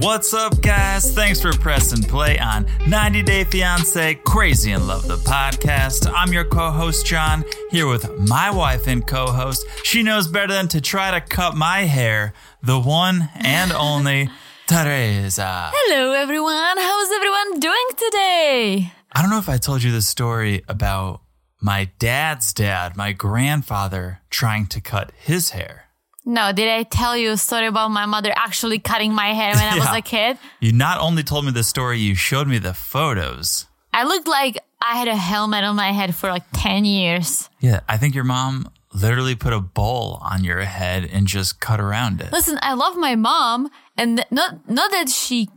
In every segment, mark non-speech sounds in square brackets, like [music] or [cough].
What's up, guys? Thanks for pressing play on 90 Day Fiance Crazy in Love, the podcast. I'm your co host, John, here with my wife and co host. She knows better than to try to cut my hair, the one and only [laughs] Teresa. Hello, everyone. How's everyone doing today? I don't know if I told you the story about my dad's dad, my grandfather, trying to cut his hair. No, did I tell you a story about my mother actually cutting my hair when I was [laughs] a kid? You not only told me the story, you showed me the photos. I looked like I had a helmet on my head for like 10 years. Yeah, I think your mom literally put a bowl on your head and just cut around it. Listen, I love my mom, and not not that she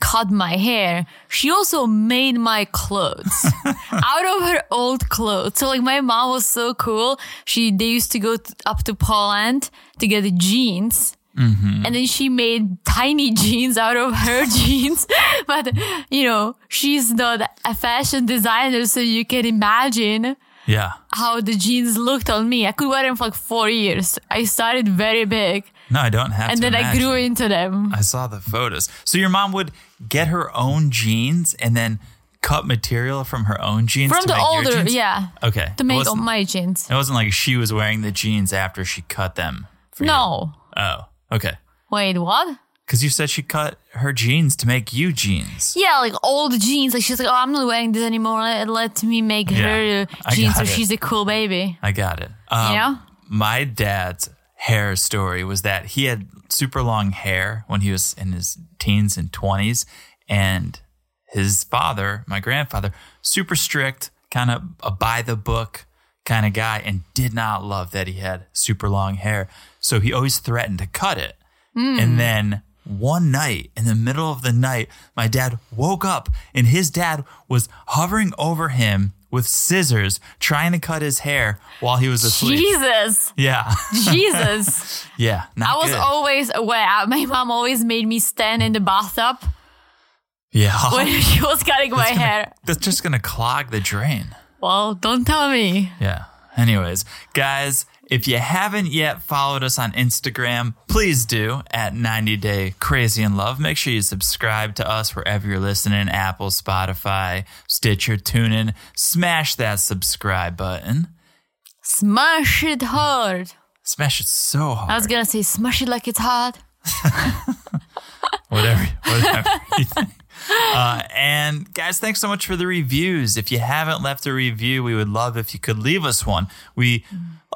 cut my hair, she also made my clothes [laughs] out of her old clothes. So like my mom was so cool. She they used to go t- up to Poland to get the jeans. Mm-hmm. And then she made tiny [laughs] jeans out of her [laughs] jeans. But, you know, she's not a fashion designer, so you can imagine Yeah. how the jeans looked on me. I could wear them for like four years. I started very big No, I don't have and then I grew into them. I saw the photos. So your mom would get her own jeans and then cut material from her own jeans From to the make your older, jeans? yeah, Okay. to make wasn't, my jeans. it wasn't like she was wearing the jeans after she cut them. for you. No. Oh, okay. Wait, what? Because you said she cut her jeans to make you jeans. Yeah, like old jeans. Like she's like, oh, I'm not wearing this anymore. Let, let me make Yeah, her jeans so it. she's a cool baby. I got it. Um, You know? My dad's hair story was that he had super long hair when he was in his teens and 20s. And his father, my grandfather, super strict, kind of a by the book kind of guy, and did not love that he had super long hair. So he always threatened to cut it. Hmm. And then one night, in the middle of the night, my dad woke up and his dad was hovering over him with scissors trying to cut his hair while he was asleep. Jesus. Yeah. Jesus. [laughs] yeah. Not I was good. always aware. My mom always made me stand in the bathtub Yeah. [laughs] when she was cutting my gonna- hair. That's just going to clog the drain. Well, don't tell me. Yeah. Anyways, guys, if you haven't yet followed us on Instagram, please do at 90 Day Crazy in Love. Make sure you subscribe to us wherever you're listening Apple, Spotify, Stitcher, TuneIn. Smash that subscribe button. Smash it hard. Smash it so hard. I was gonna say smash it like it's hot. [laughs] whatever, whatever you think. Uh, and guys, thanks so much for the reviews. If you haven't left a review, we would love if you could leave us one. We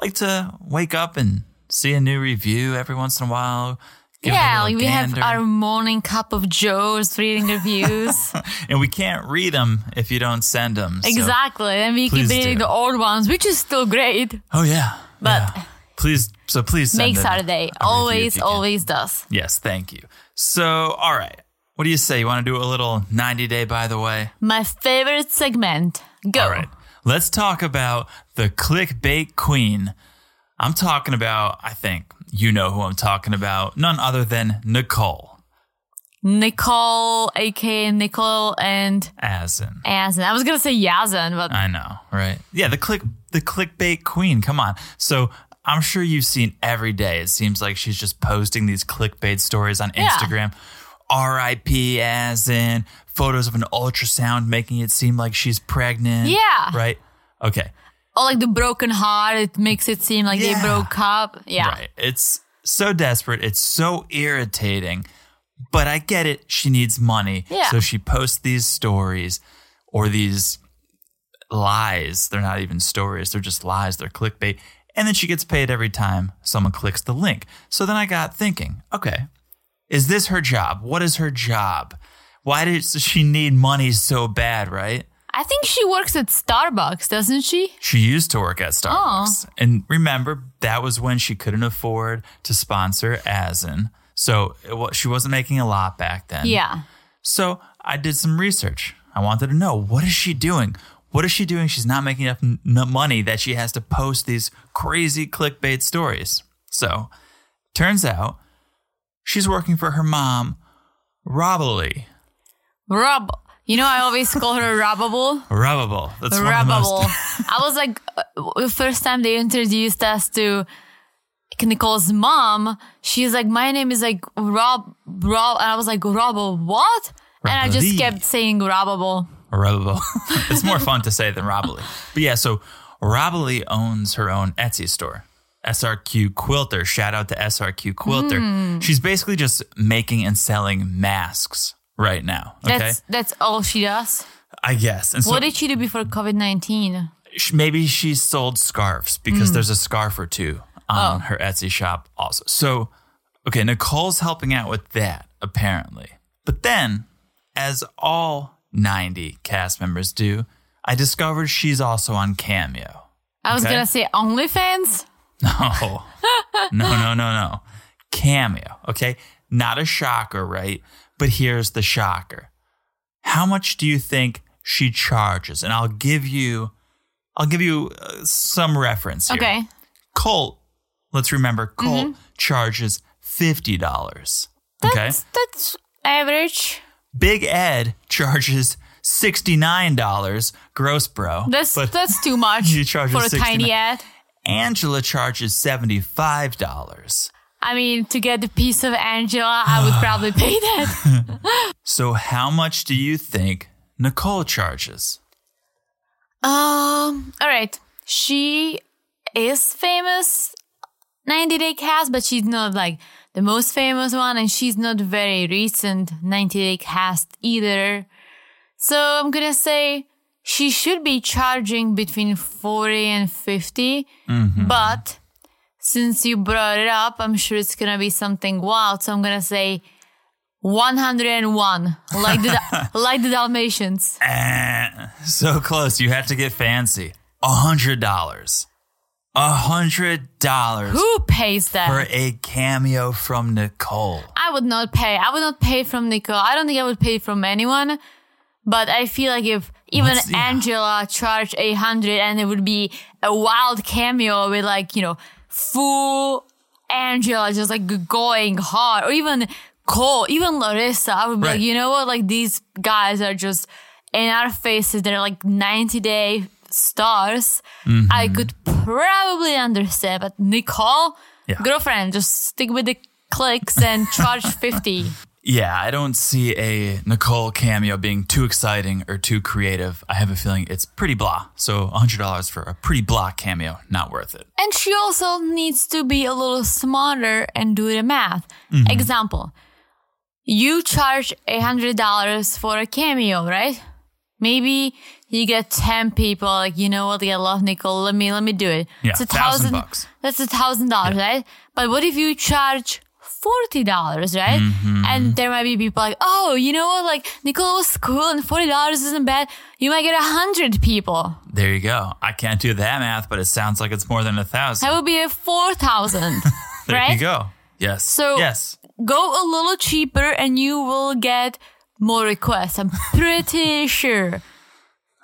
like to wake up and see a new review every once in a while. give yeah, we have our morning cup of joes reading reviews. [laughs] and we can't read them if you don't send them. so- exactly. And we keep reading do. the old ones, which is still great. Oh yeah, But- yeah. please, so please send Makes our day. a review if Always, always does. Yes, thank you. So, all right. What do you say? You want to do a little 90 day, by the way? My favorite segment. Go. All right. Let's talk about the clickbait queen. I'm talking about, I think you know who I'm talking about, none other than Nicole Nicole, aka Nicole and Azan. Azan. I was gonna say Yazan, but I know, right? Yeah, the click the clickbait queen. Come on. So I'm sure you've seen every day. It seems like she's just posting these clickbait stories on Yeah. Instagram. R.I.P. as in Photos of an ultrasound making it seem like she's pregnant. Yeah. Right. Okay. or like the broken heart, it makes it seem like Yeah. they broke up. Yeah. Right. It's so desperate. It's so irritating. But I get it. She needs money. Yeah. So she posts these stories or these lies. They're not even stories. They're just lies. They're clickbait. And then she gets paid every time someone clicks the link. So then I got thinking, okay, is this her job? What is her job? Why does she need money so bad, right? I think she works at Starbucks, doesn't she? She used to work at Oh. Starbucks. And remember, that was when she couldn't afford to sponsor Azan. So it she wasn't making a lot back then. Yeah. So I did some research. I wanted to know what is she doing? What is she doing? She's not making enough n- money that she has to post these crazy clickbait stories. So turns out she's working for her mom, Robbly. Rob You know, I always call her Rubbable. Rubbable. That's one of the Rubbable. most. [laughs] I was like, uh, the first time they introduced us to Nicole's mom, she's like, my name is like Rob, Rob. And I was like, Robble, what? And I just kept saying Rubbable. Rubbable. [laughs] it's more fun to say than Robbly. But yeah, so Robbly owns her own Etsy store. SRQ Quilter. Shout out to SRQ Quilter. Hmm. She's basically just making and selling masks right now. Okay. That's that's all she does. I guess. And so what did she do before COVID nineteen? maybe she sold scarves because there's a scarf or two on her Etsy shop also. So, okay, Nicole's helping out with that apparently. But then, as all 90 cast members do, I discovered she's also on Cameo. I was Okay. gonna say OnlyFans. No, no, no, no, no. Cameo, okay? Not a shocker, right? But here's the shocker. How much do you think she charges? And I'll give you, I'll give you uh, some reference here. Okay. Colt, let's remember, Colt charges fifty dollars. Okay. That's that's average. Big Ed charges sixty nine dollars, gross, bro. That's that's too much [laughs] You charge for a tiny 69. ad. Angela charges seventy five dollars. I mean, to get the piece of Angela, I would [sighs] probably pay that. [laughs] So, how much do you think Nicole charges? Um. All right. She is famous, 90 Day Cast, but she's not like the most famous one, and she's not very recent 90 Day Cast either. So I'm gonna say she should be charging between 40 and 50. But since you brought it up, I'm sure it's gonna be something wild. So I'm gonna say 101, like the [laughs] like the Dalmatians. Eh, so close. You had to get fancy. A hundred dollars. A hundred dollars Who pays that? for a cameo from Nicole. I would not pay. I would not pay from Nicole. I don't think I would pay from anyone. But I feel like if even What's- yeah. Angela charged a hundred and it would be a wild cameo with like, you know, full Angela just like going hard or even Cole, even Larissa, I would be Right. like, you know what? Like these guys are just in our faces. They're like 90 day stars. Mm-hmm. I could probably understand, but Nicole, Yeah. girlfriend, just stick with the clicks and charge [laughs] 50. Yeah, I don't see a Nicole cameo being too exciting or too creative. I have a feeling it's pretty blah. So a hundred dollars for a pretty blah cameo, not worth it. And she also needs to be a little smarter and do the math. Mm-hmm. Example, you charge a hundred dollars for a cameo, right? Maybe you get ten people, like you know what, I love Nicole. Let me let me do it. Yeah, it's a thousand thousand bucks. That's a thousand dollars, right? But what if you charge forty dollars, right? Mm-hmm. And there might be people like, oh, you know what, like Nicole was cool and forty dollars isn't bad. You might get a hundred people. There you go. I can't do that math, but it sounds like it's more than a thousand. That would be a four thousand, [laughs] There right? you go. Yes. So- yes. go a little cheaper and you will get more requests. I'm pretty [laughs] sure.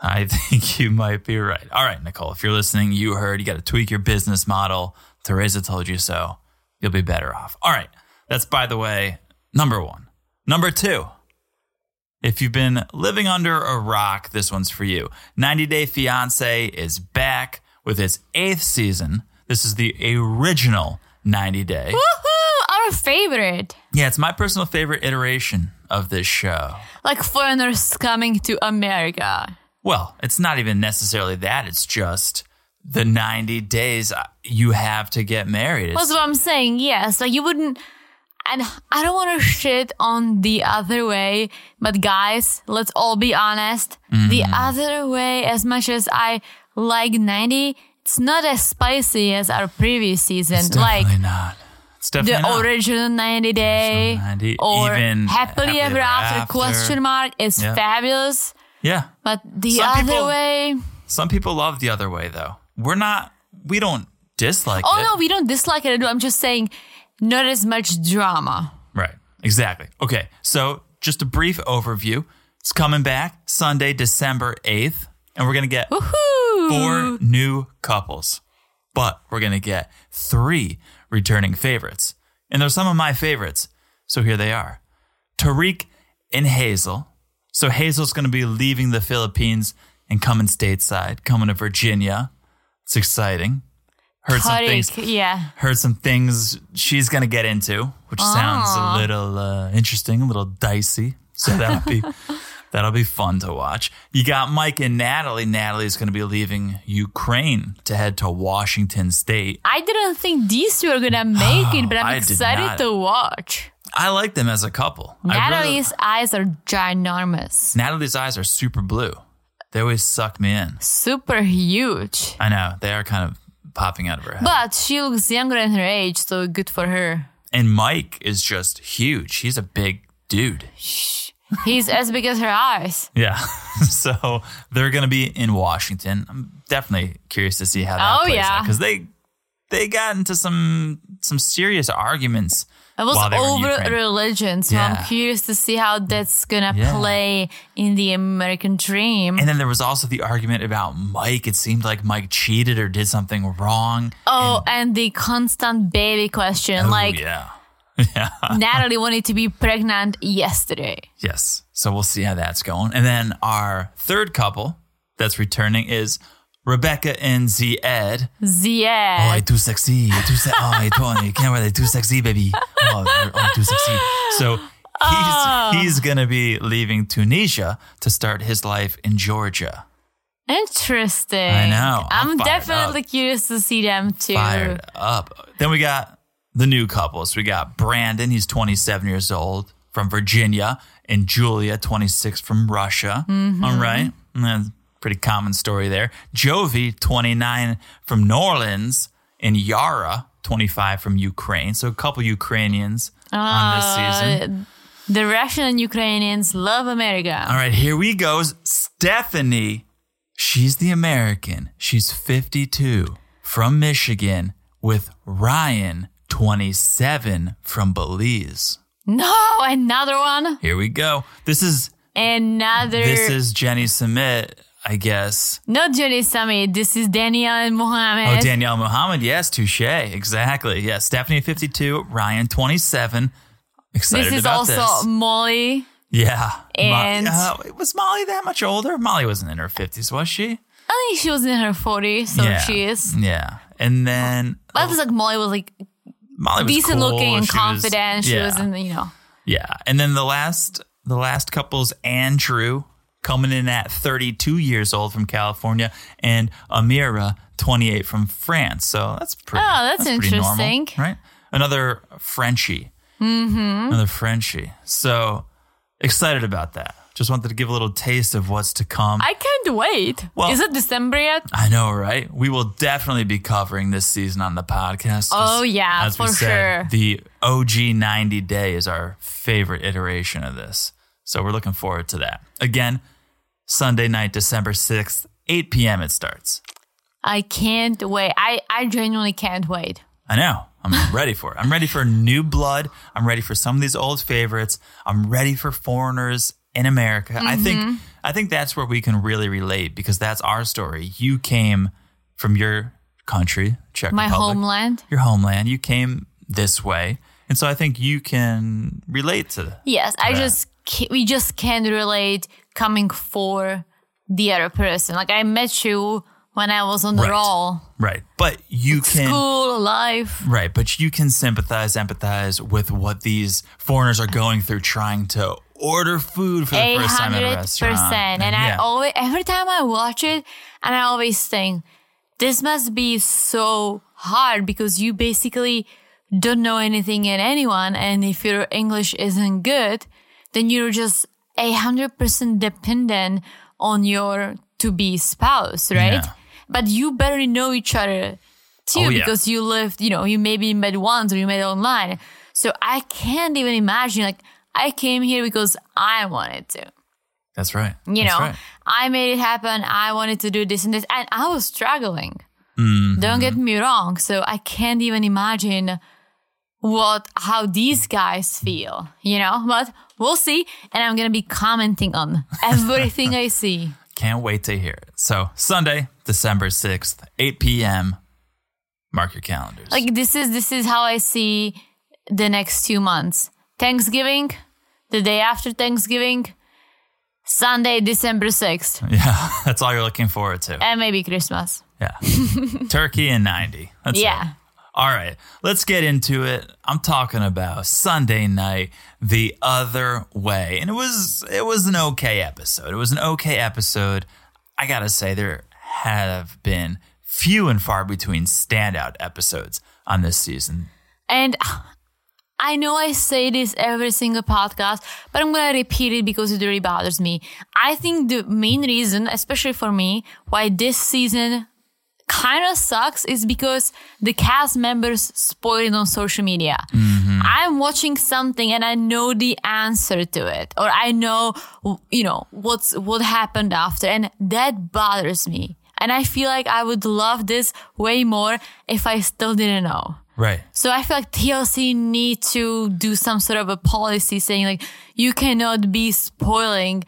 I think you might be right. All right, Nicole, if you're listening, you heard you got to tweak your business model. Teresa told you so. You'll be better off. All right. That's, by the way, number one. Number two. If you've been living under a rock, this one's for you. 90 Day Fiance is back with its eighth season. This is the original 90 Day. Woohoo! Our favorite. Yeah, it's my personal favorite iteration of this show. Like foreigners coming to America. Well, it's not even necessarily that. It's just the 90 days you have to get married. That's what I'm saying. Yes. Like you wouldn't. And I don't want to shit on the other way, but guys, let's all be honest. The mm. other way, as much as I like 90, it's not as spicy as our previous season. it's like definitely not. It's the not. original 90 day 90, or even happily, Happily ever Ever after, After. question mark is Yeah. fabulous Yeah. but the Some other people- way Some people love the other way, though. We're not, we don't dislike oh it. no we don't dislike it i'm just saying not as much drama Right. Exactly. Okay. So, just a brief overview. It's coming back Sunday, December 8th, and we're going to get Woohoo! four new couples, but we're going to get three returning favorites. And they're some of my favorites. So here they are Tariq and Hazel. So Hazel's going to be leaving the Philippines and coming stateside, coming to Virginia. It's exciting. Heard some things. Yeah. Heard some things she's going to get into, which sounds a little uh, interesting, a little dicey. So that'll be [laughs] that'll be fun to watch. You got Mike and Natalie. Natalie's going to be leaving Ukraine to head to Washington State. I didn't think these two are gonna make it, [gasps] but I I'm did excited to watch. I like them as a couple. I really- Natalie's eyes are ginormous, Natalie's eyes are super blue. They always suck me in. super huge. I know they are kind of popping out of her head. But she looks younger than her age, so good for her. and Mike is just huge. He's a big dude. He's as big as her eyes. [laughs] Yeah. [laughs] so they're going to be in Washington. I'm definitely curious to see how that Oh, plays yeah. because they they got into some some serious arguments. It was while they were in over religion, so I'm curious to see how that's gonna Yeah. play in the American dream. And then there was also the argument about Mike. It seemed like Mike cheated or did something wrong. oh, and the constant baby question, Oh, like yeah. [laughs] Yeah. Natalie wanted to be pregnant yesterday. Yes. So we'll see how that's going. And then our third couple that's returning is Rebecca and Zed. Zia. Oh, I too sexy. I too se- oh, I too, you can't wear that. Too sexy, baby. Oh, oh, too sexy. So he's oh. he's gonna be leaving Tunisia to start his life in Georgia. Interesting. I know. I'm I'm, definitely up. curious to see them too. Fired up. Then we got the new couples. We got Brandon. He's 27 years old from Virginia, and Julia, 26 from Russia. Mm-hmm. All right. And pretty common story there. Jovi, 29 from New Orleans, and Yara, 25 from Ukraine. So a couple Ukrainians on this uh, season. The Russian and Ukrainians love America. All right, here we go. Stephanie, she's the American. She's 52 from Michigan with Ryan, 27 from Belize. No, another one. Here we go. This is Another. this is Jenny Sumit, I guess. No, Johnny Sumit. This is Danielle and Mohammed. Oh, Danielle Muhammad. Yes, touche. Exactly. Yes, Stephanie, 52. Ryan, 27. Excited this is also this. Molly. Yeah. And- uh, was Molly that much older? Molly wasn't in her 50s, was she? I think she was in her 40s, so yeah. she is. Yeah. And then But it was like Molly was like Molly was decent cool. looking and She was- confident. she was in the, you know. Yeah. And then the last the last couple's Andrew coming in at 32 years old from California and Amira 28 from France. So that's pretty Oh, that's normal, interesting. right? Another Frenchie. Mm-hmm. Another Frenchie. So excited about that. Just wanted to give a little taste of what's to come. I can't wait. Well- is it December yet? I know, right? We will definitely be covering this season on the podcast. Oh, Just yeah, as for said, sure. The OG 90 day is our favorite iteration of this. So we're looking forward to that. Again, Sunday night, December 6th, 8 p.m. it starts. I can't wait. I, I genuinely can't wait. I know. I'm [laughs] ready for it. I'm ready for new blood. I'm ready for some of these old favorites. I'm ready for foreigners in America. I Mm-hmm. think I think that's where we can really relate because that's our story. You came from your country, Czech My Republic, homeland. your homeland. You came this way, and so I think you can relate to. That. Yes, I that. just we just can't relate coming for the other person. Like I met you when I was on the Right. roll, Right, but you can. school life. Right, but you can sympathize, empathize with what these foreigners are going through, trying to order food for the first time at a restaurant. percent. And I always every time I watch it, and I always think this must be so hard because you basically don't know anything and anyone, and if your English isn't good, then you're just a hundred percent dependent on your to be spouse, right? Yeah. But you better know each other too Oh, yeah. because you lived, you know, you maybe met once or you met online. So I can't even imagine like I came here because I wanted to. That's right. You That's know, right. I made it happen. I wanted to do this and this, and I was struggling. Mm-hmm. Don't get me wrong. So I can't even imagine what how these guys feel. You know, but we'll see. And I'm gonna be commenting on everything I see. [laughs] Can't wait to hear it. So Sunday, December sixth, eight p.m. Mark your calendars. Like this is this is how I see the next two months. Thanksgiving, the day after Thanksgiving, Sunday, December 6th, [laughs] Yeah, that's all you're looking forward to. and maybe Christmas. Yeah. Turkey and 90. That's Yeah. it. All right, let's get into it. I'm talking about Sunday night the other way. And it was it was an okay episode. It was an okay episode. I got to say there have been few and far between standout episodes on this season. And I know I say this every single podcast, but I'm gonna repeat it because it really bothers me. I think the main reason, especially for me, why this season kind of sucks is because the cast members spoil it on social media. Mm-hmm. I'm watching something and I know the answer to it, or I know, you know, what's what happened after, and that bothers me. And I feel like I would love this way more if I still didn't know. Right. So I feel like TLC need to do some sort of a policy saying like you cannot be spoiling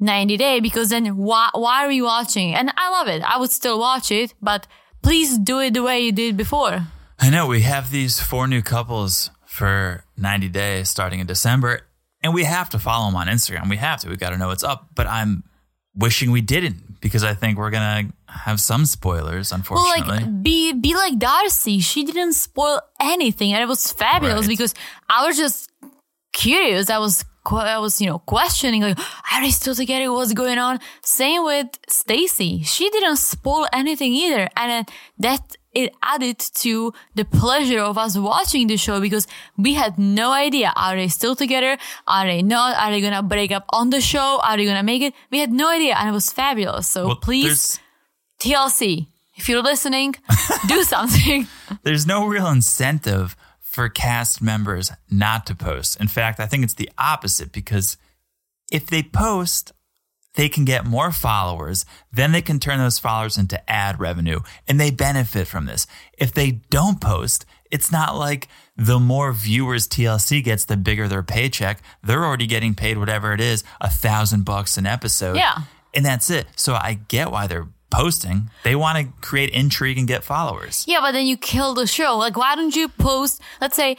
90 Day because then why why are you watching? And I love it. I would still watch it, but please do it the way you did before. I know we have these four new couples for 90 days starting in December, and we have to follow them on Instagram. We have to. We got to know what's up. But I'm wishing we didn't because I think we're gonna have some spoilers, Well, unfortunately. like be be like Darcy. She didn't spoil anything, and it was fabulous Right. because I was just curious. I was I was you know questioning like are they still together? What's going on? Same with Stacy. She didn't spoil anything either, and uh, that it added to the pleasure of us watching the show because we had no idea are they still together? Are they not? Are they gonna break up on the show? Are they gonna make it? We had no idea, and it was fabulous. So Well, please. TLC, if you're listening, do [laughs] something. there's no real incentive for cast members not to post. In fact, I think it's the opposite because if they post, they can get more followers. Then they can turn those followers into ad revenue and they benefit from this. If they don't post, it's not like the more viewers TLC gets, the bigger their paycheck. They're already getting paid whatever it is, a thousand bucks an episode. Yeah. And that's it. So I get why they're posting. They want to create intrigue and get followers. yeah, but then you kill the show. Like, why don't you post, let's say,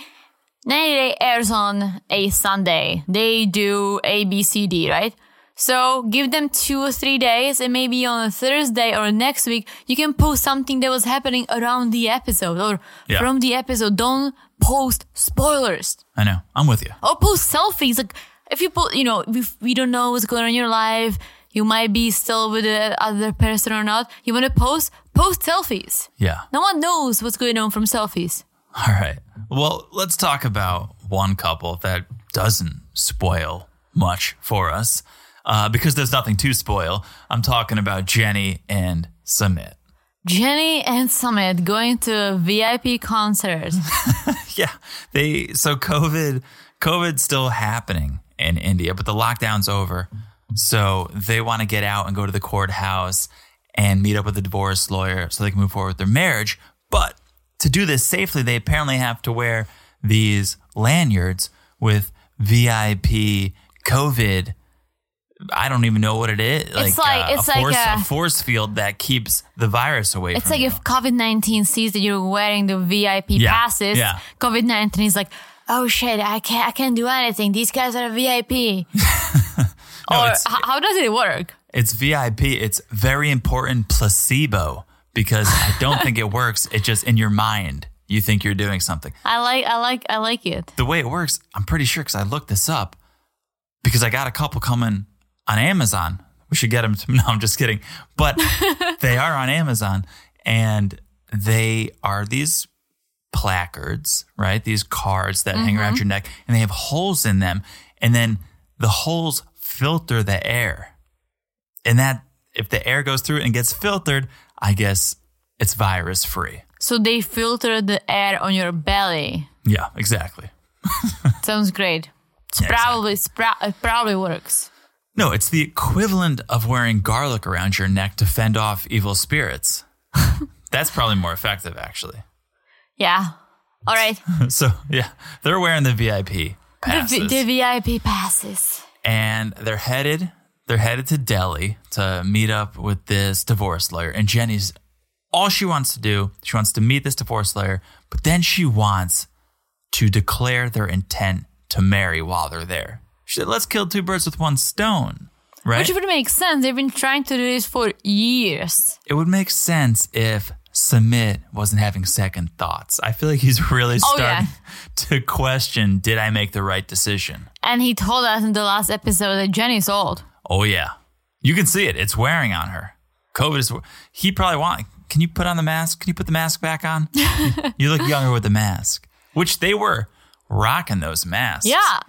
90 Day airs on a Sunday. They do A, B, C, D, right? So give them two or three days, and maybe on a Thursday or next week, you can post something that was happening around the episode or Yeah. from the episode. Don't post spoilers. I know. I'm with you. or post selfies. Like if you put, you know, if we don't know what's going on in your life, you might be still with the other person or not. You want to post, post selfies. Yeah. No one knows what's going on from selfies. All right. Well, let's talk about one couple that doesn't spoil much for us uh, because there's nothing to spoil. I'm talking about Jenny and Sumit. Jenny and Sumit going to a VIP concert. [laughs] Yeah, they so COVID COVID's still happening in India, but the lockdown's over. So they want to get out and go to the courthouse and meet up with a divorce lawyer so they can move forward with their marriage. But to do this safely, they apparently have to wear these lanyards with VIP COVID. I don't even know what it is. It's like- uh, it's a like force, a- a force field that keeps the virus away It's like you. if COVID 19 sees that you're wearing the VIP Yeah, passes, yeah. COVID 19 is like, oh shit, I can't, I can't do anything. These guys are a VIP. [laughs] No, or h- how does it work? It's VIP. It's very important placebo because I don't think it [laughs] works. It's just in your mind. You think you're doing something. I like, I like, I like it. The way it works, I'm pretty sure because I looked this up because I got a couple coming on Amazon. We should get them. To, [laughs] no, I'm just kidding. But [laughs] they are on Amazon and they are these placards, right? These cards that hang around mm-hmm. your neck and they have holes in them. And then the holes filter the air. And that, if the air goes through and gets filtered, I guess it's virus free. So they filter the air on your belly. Yeah, exactly. [laughs] Sounds great. It's Yeah, probably it's pro- it probably works. No, it's the equivalent of wearing garlic around your neck to fend off evil spirits. [laughs] That's probably more effective, actually. Yeah. All right. [laughs] So, yeah, they're wearing the VIP The, V- the VIP passes. And they're headed. They're headed to Delhi to meet up with this divorce lawyer. And Jenny's all she wants to do. She wants to meet this divorce lawyer, but then she wants to declare their intent to marry while they're there. She said, "Let's kill two birds with one stone." right? Which would make sense. They've been trying to do this for years. it would make sense if Sumit wasn't having second thoughts. I feel like he's really Oh, starting yeah. [laughs] to question did I make the right decision? And he told us in the last episode that Jenny's old. Oh, yeah. You can see it. It's wearing on her. COVID is, he probably want, can you put on the mask? Can you put the mask back on? [laughs] you look younger with the mask, which they were rocking those masks. Yeah.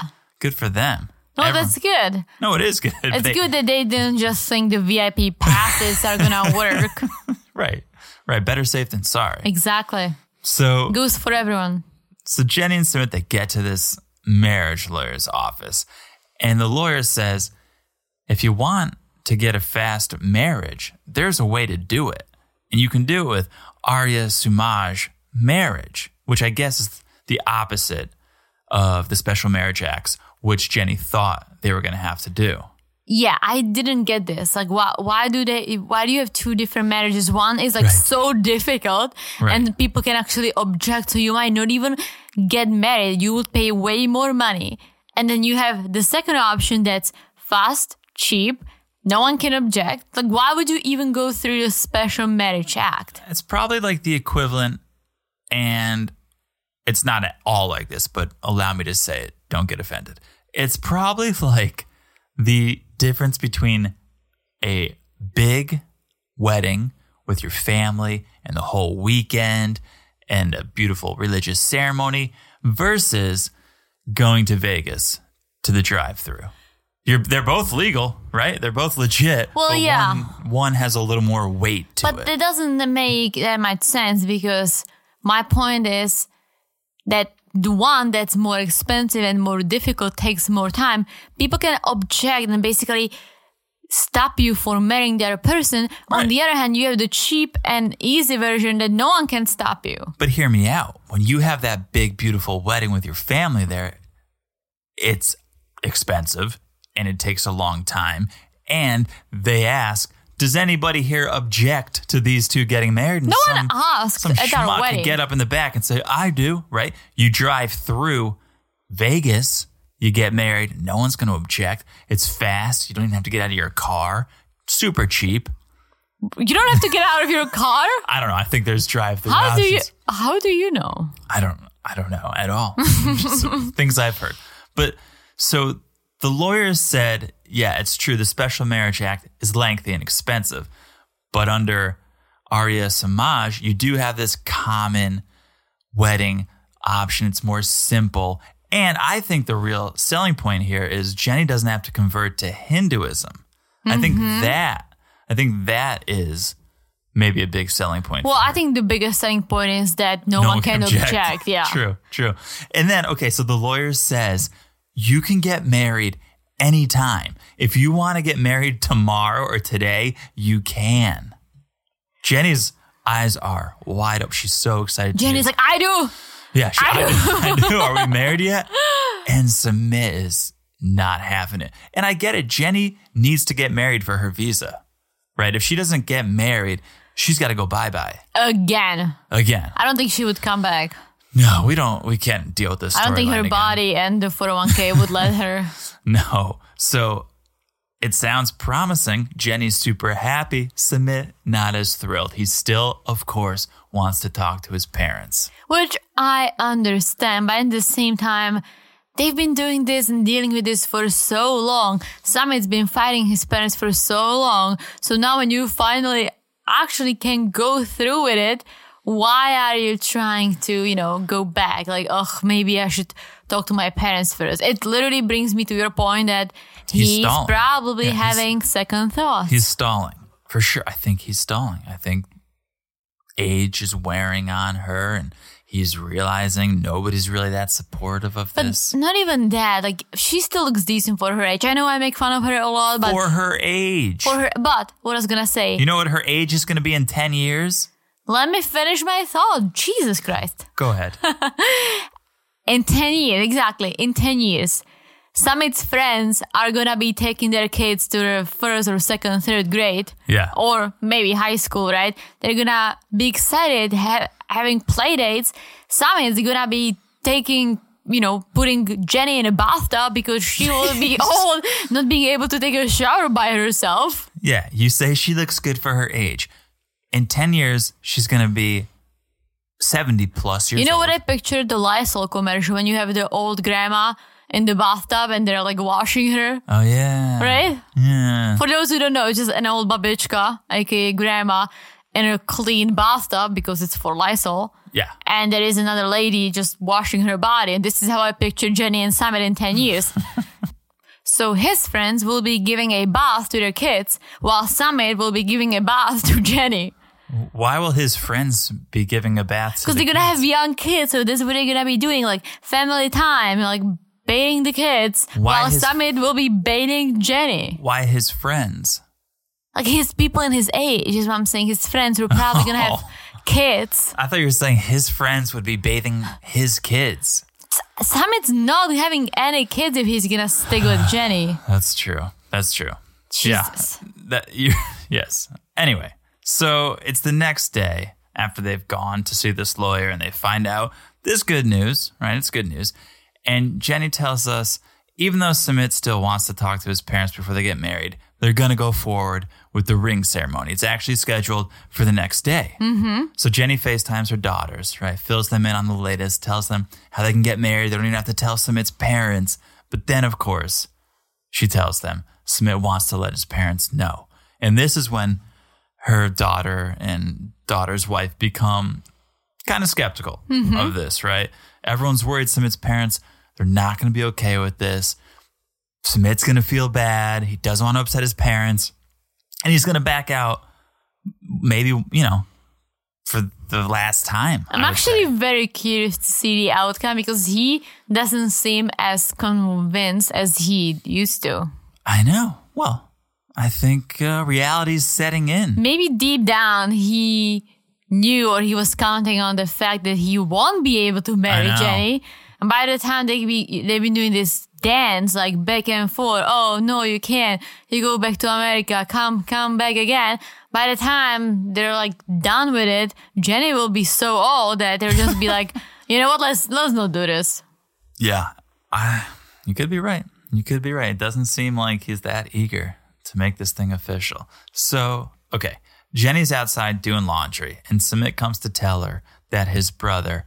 Good for them. No, Everyone- that's good. no, it is good. It's They- good that they didn't just think the VIP passes are gonna [laughs] work. [laughs] Right. Right. Better safe than sorry. exactly. So Goes for everyone. So Jenny and Sumit, they get to this marriage lawyer's office, and the lawyer says, if you want to get a fast marriage, there's a way to do it. And you can do it with Arya Samaj marriage, which I guess is the opposite of the special marriage acts, which Jenny thought they were going to have to do. Yeah, I didn't get this. Like, why? Why do they? Why do you have two different marriages? One is like Right. so difficult, Right. and people can actually object. So you might not even get married. You would pay way more money, and then you have the second option that's fast, cheap. No one can object. Like, why would you even go through the special marriage act? It's probably like the equivalent, and it's not at all like this, but allow me to say it. Don't get offended. It's probably like the difference between a big wedding with your family and the whole weekend and a beautiful religious ceremony versus going to Vegas to the drive-through. You're, they're both legal, right? They're both legit. Well, but yeah. One, one has a little more weight to it. But it. doesn't make that much sense because my point is that the one that's more expensive and more difficult takes more time. People can object and basically stop you from marrying the other person. On the other hand, you have the cheap and easy version that no one can stop you. But hear me out. When you have that big, beautiful wedding with your family there, it's expensive and it takes a long time. And they ask, does anybody here object to these two getting married? And No one asks some at schmuck wedding. could get up in the back and say, I do, right? You drive through Vegas, you get married, no one's going to object. It's fast. You don't even have to get out of your car. Super cheap. You don't have to get out of your car. [laughs] I don't know. I think there's drive-through How do you? options. How do you know? I don't I don't know at all. [laughs] Things I've heard. But so the lawyers said, yeah, it's true. The Special Marriage Act is lengthy and expensive, but under Arya Samaj, you do have this common wedding option. It's more simple. And I think the real selling point here is Jenny doesn't have to convert to Hinduism. I think mm-hmm. that I think that is maybe a big selling point. Well, I think the biggest selling point is that no, one can object. Yeah. [laughs] True, true. And then, okay, so the lawyer says you can get married anytime. If you want to get married tomorrow or today, you can. Jenny's eyes are wide open. She's so excited. Jenny's like, I do. yeah, she, I I, do. I do. Are we [laughs] married yet? And Sumit is not having it. And I get it. Jenny needs to get married for her visa, right? If she doesn't get married, she's got to go bye bye Again. again. I don't think she would come back. No, we don't. We can't deal with this. I don't think her again. body and the 401k would let [laughs] her. No. So it sounds promising. Jenny's super happy. Sumit not as thrilled. He still, of course, wants to talk to his parents. Which I understand, but at the same time, they've been doing this and dealing with this for so long. Sumit's been fighting his parents for so long. So now when you finally actually can go through with it, why are you trying to, you know, go back? Like, oh, maybe I should talk to my parents first. It literally brings me to your point that He's he's, probably Yeah, he's- having second thoughts. He's stalling. For sure. I think he's stalling. I think age is wearing on her and he's realizing nobody's really that supportive of But this. not even that. Like she still looks decent for her age. I know I make fun of her a lot, but For her age. for her. But what I was gonna say. you know what her age is going to be in 10 years? Let me finish my thought. Jesus Christ! Go ahead. [laughs] In ten years, exactly. In ten years, Sumit's friends are gonna be taking their kids to the first or second, third grade. Yeah. Or maybe high school, right? They're gonna be excited ha- having play dates. Sumit's gonna be taking you know, putting Jenny in a bathtub because she will be [laughs] old, not being able to take a shower by herself. Yeah, you say she looks good for her age. In 10 years, she's going to be 70 plus years You know old. what I pictured the Lysol commercial when you have the old grandma in the bathtub and they're like washing her, Oh, yeah. right? Yeah. For those who don't know, it's just an old babichka, aka grandma, in a clean bathtub because it's for Lysol. Yeah. And there is another lady just washing her body. And this is how I picture Jenny and Sumit in 10 years. [laughs] so his friends will be giving a bath to their kids while Sumit will be giving a bath to Jenny. Why will his friends be giving a bath? Because the they're gonna kids? have young kids, so this is what they're gonna be doing, like family time, like bathing the kids, Why while his- Sumit will be bathing Jenny. Why his friends? Like his people in his age is what I'm saying. His friends who are probably gonna have [laughs] kids. I thought you were saying his friends would be bathing his kids. Sumit's not having any kids if he's gonna stick with [sighs] Jenny. That's true. That's true. Jesus. Yeah. That you [laughs] yes. Anyway, so it's the next day after they've gone to see this lawyer and they find out this good news, right? It's good news. And Jenny tells us even though Sumit still wants to talk to his parents before they get married, they're going to go forward with the ring ceremony. It's actually scheduled for the next day. Mm-hmm. So Jenny FaceTimes her daughters, right? Fills them in on the latest, tells them how they can get married. They don't even have to tell Sumit's parents. But then, of course, she tells them Sumit wants to let his parents know. And this is when her daughter and daughter's wife become kind of skeptical mm-hmm. of this, right? Everyone's worried Sumit's parents, they're not going to be okay with this. Sumit's going to feel bad. He doesn't want to upset his parents. And he's going to back out, maybe, you know, for the last time. I'm actually say. very curious to see the outcome because he doesn't seem as convinced as he used to. I know. Well, I think uh, reality's setting in. Maybe deep down he knew or he was counting on the fact that he won't be able to marry. Jenny. And by the time they be they've been doing this dance like back and forth. Oh no, you can't. You go back to America. Come, come back again. By the time they're like done with it, Jenny will be so old that they'll just be like, [laughs] you know what? Let's let's not do this. Yeah, I, you could be right. You could be right. It doesn't seem like he's that eager to make this thing official. So, okay, Jenny's outside doing laundry, and Sumit comes to tell her that his brother,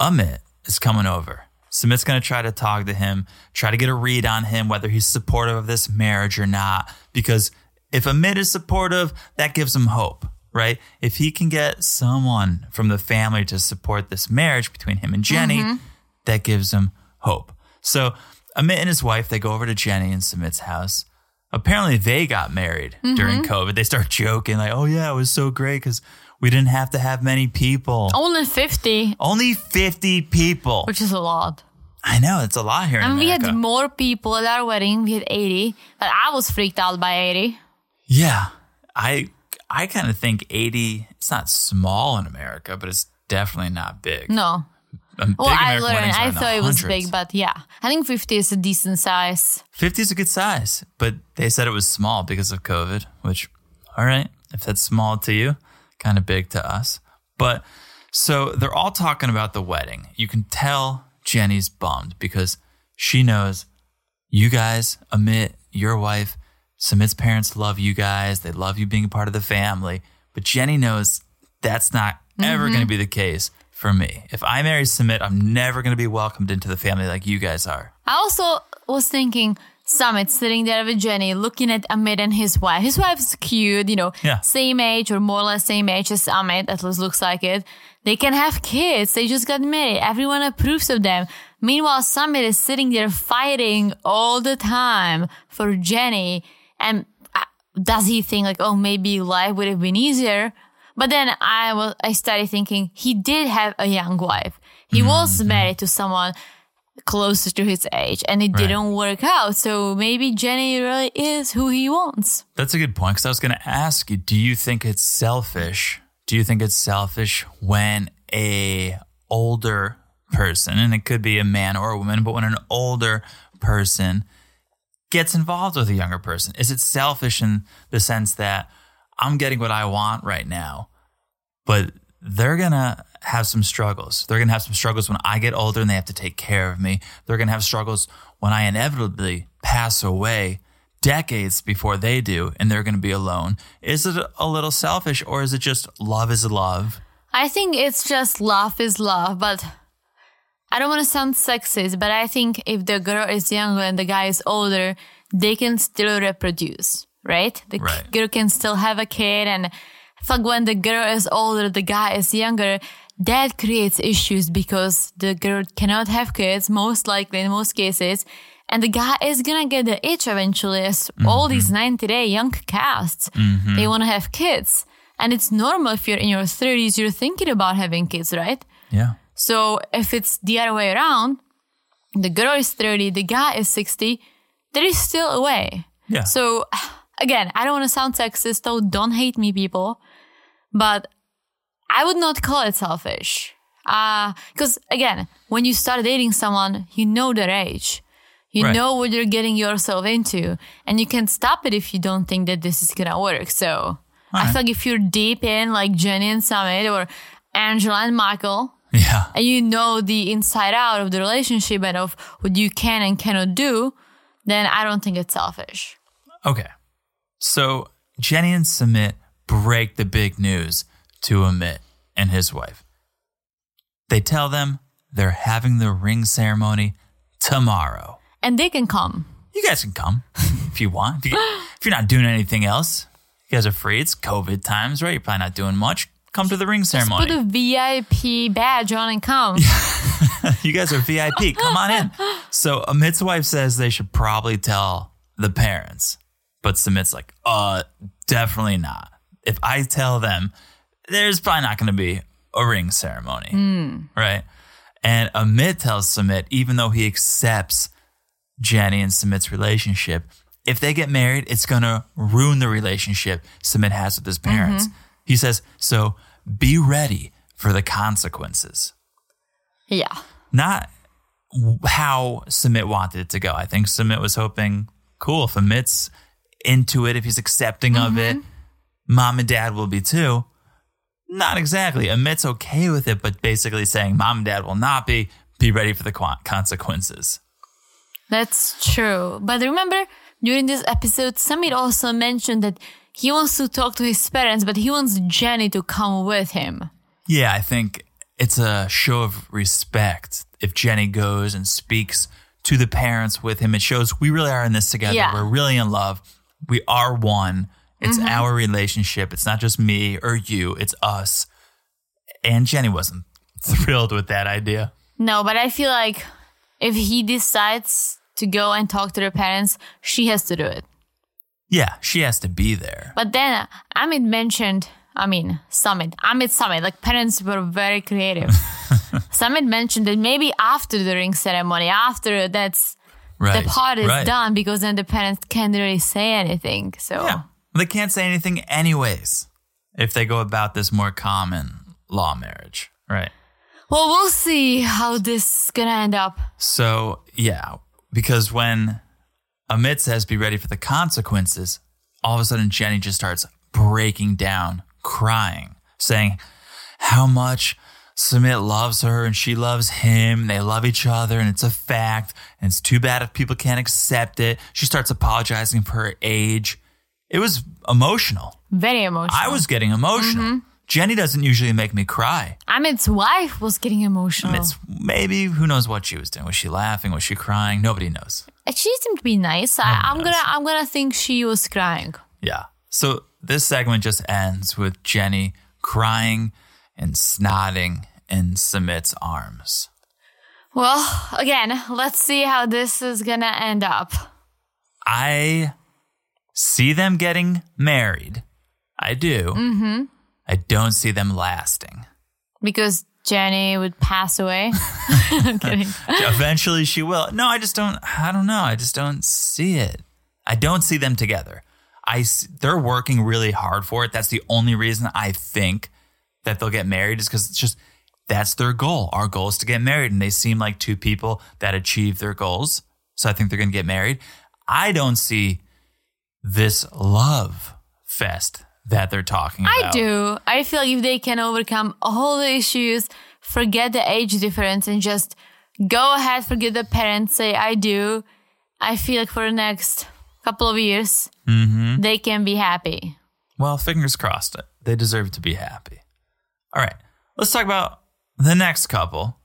Amit, is coming over. Sumit's going to try to talk to him, try to get a read on him, whether he's supportive of this marriage or not. Because if Amit is supportive, that gives him hope, right? If he can get someone from the family to support this marriage between him and Jenny, mm-hmm. that gives him hope. So Amit and his wife, they go over to Jenny and Sumit's house. Apparently, they got married mm-hmm. during COVID. They start joking, like, oh, yeah, it was so great because we didn't have to have many people. Only 50, Only 50 people. which is a lot. I know, it's a lot here in And we had more people at our wedding. We had 80, but I was freaked out by 80. yeah. I I kind of think 80, it's not small in America, but it's definitely not big. No. Well, I American learned. weddings are I thought it was big, but yeah. I think 50 is a decent size. 50 is a good size, but they said it was small because of COVID, which, all right, if that's small to you, kind of big to us. But so they're all talking about the wedding. You can tell Jenny's bummed because she knows you guys, Amit, your wife, Sumit's parents love you guys. They love you being a part of the family. But Jenny knows that's not ever mm-hmm. going to be the case for me. If I marry Sumit, I'm never going to be welcomed into the family like you guys are. I also was thinking Sumit sitting there with Jenny, looking at Amit and his wife. His wife's cute, you know, Yeah. same age or more or less same age as Amit, at least looks like it. They can have kids. They just got married. Everyone approves of them. Meanwhile, Sumit is sitting there fighting all the time for Jenny. And uh, does he think like, oh, maybe life would have been easier? But then I was, I started thinking he did have a young wife. He mm-hmm, was mm-hmm. married to someone closer to his age and it Right. didn't work out. So maybe Jenny really is who he wants. That's a good point because I was going to ask you do you think it's selfish? Do you think it's selfish when a older person, and it could be a man or a woman, but when an older person gets involved with a younger person, is it selfish in the sense that I'm getting what I want right now, but they're going to have some struggles. They're going to have some struggles when I get older and they have to take care of me. They're going to have struggles when I inevitably pass away decades before they do and they're going to be alone. Is it a little selfish or is it just love is love? I think it's just love is love, but I don't want to sound sexist, but I think if the girl is younger and the guy is older, they can still reproduce, right? The Right. girl can still have a kid, and I feel like when the girl is older, the guy is younger, that creates issues because the girl cannot have kids, most likely in most cases. And the guy is gonna get the itch eventually, as all these mm-hmm. 90 day young casts, mm-hmm. they wanna have kids. And it's normal if you're in your 30s, you're thinking about having kids, right? Yeah. So if it's the other way around, the girl is 30, the guy is 60, there is still a way. Yeah. So [sighs] again, I don't want to sound sexist, so don't hate me, people. But I would not call it selfish. Uh, because again, when you start dating someone, you know their age. You Right. know what you're getting yourself into, and you can stop it if you don't think that this is gonna work. So I feel like if you're deep in, like Jenny and Sumit or Angela and Michael, yeah. and you know the inside out of the relationship and of what you can and cannot do, then I don't think it's selfish. Okay. So Jenny and Sumit break the big news to Amit and his wife. They tell them they're having the ring ceremony tomorrow. And they can come. You guys can come [laughs] if you want. If, you, if you're not doing anything else, you guys are free. It's COVID times, right? You're probably not doing much. Come to the ring ceremony. Put a VIP badge on and come. [laughs] you guys are VIP. Come on in. So Amit's wife says they should probably tell the parents, but Sumit's like, uh, definitely not. If I tell them, there's probably not going to be a ring ceremony, right? And Amit tells Sumit, even though he accepts Jenny and Sumit's relationship, if they get married, it's going to ruin the relationship Sumit has with his parents. Mm-hmm. He says, so be ready for the consequences Yeah. not how Sumit wanted it to go. I think Sumit was hoping, cool, if Amit's into it, if he's accepting of it, mm-hmm. Mom and dad will be too. Not exactly. Amit's okay with it, but basically saying mom and dad will not be. Be ready for the consequences. That's true. But remember, during this episode, Samir also mentioned that he wants to talk to his parents, but he wants Jenny to come with him. Yeah, I think it's a show of respect if Jenny goes and speaks to the parents with him. It shows we really are in this together. Yeah. We're really in love. We are one. It's mm-hmm. our relationship. It's not just me or you, it's us. And Jenny wasn't [laughs] thrilled with that idea. No, but I feel like if he decides to go and talk to their parents, she has to do it. Yeah, she has to be there. But then Amit mentioned, I mean, Sumit, Amit Sumit, like parents were very creative. [laughs] Sumit mentioned that maybe after the ring ceremony, after that's Right. the part is right. done, because then the parents can't really say anything. So Yeah. They can't say anything anyways if they go about this more common law marriage. Right. well, we'll see how this is gonna end up. So, yeah, because when Amit says be ready for the consequences, all of a sudden Jenny just starts breaking down, crying, saying how much Sumit loves her and she loves him. They love each other and it's a fact. And it's too bad if people can't accept it. She starts apologizing for her age. It was emotional. Very emotional. I was getting emotional. Mm-hmm. Jenny doesn't usually make me cry. Amit's wife was getting emotional. It's maybe who knows what she was doing. Was she laughing? Was she crying? Nobody knows. she seemed to be nice. I, I'm gonna, I'm gonna think she was crying. Yeah. So this segment just ends with Jenny crying and snotting in Sumit's arms. Well, again, let's see how this is gonna end up. I see them getting married. I do. Mm-hmm. I don't see them lasting. Because Jenny would pass away. [laughs] [laughs] I'm kidding. Eventually she will. No, I just don't I don't know. I just don't see it. I don't see them together. I they're working really hard for it. That's the only reason I think that they'll get married is cuz it's just that's their goal. Our goal is to get married and they seem like two people that achieve their goals. So I think they're going to get married. I don't see this love fest that they're talking about. I do. I feel like if they can overcome all the issues, forget the age difference, and just go ahead, forget the parents, say I do. I feel like for the next couple of years, Mm-hmm. they can be happy. Well, fingers crossed. They deserve to be happy. All right, let's talk about the next couple,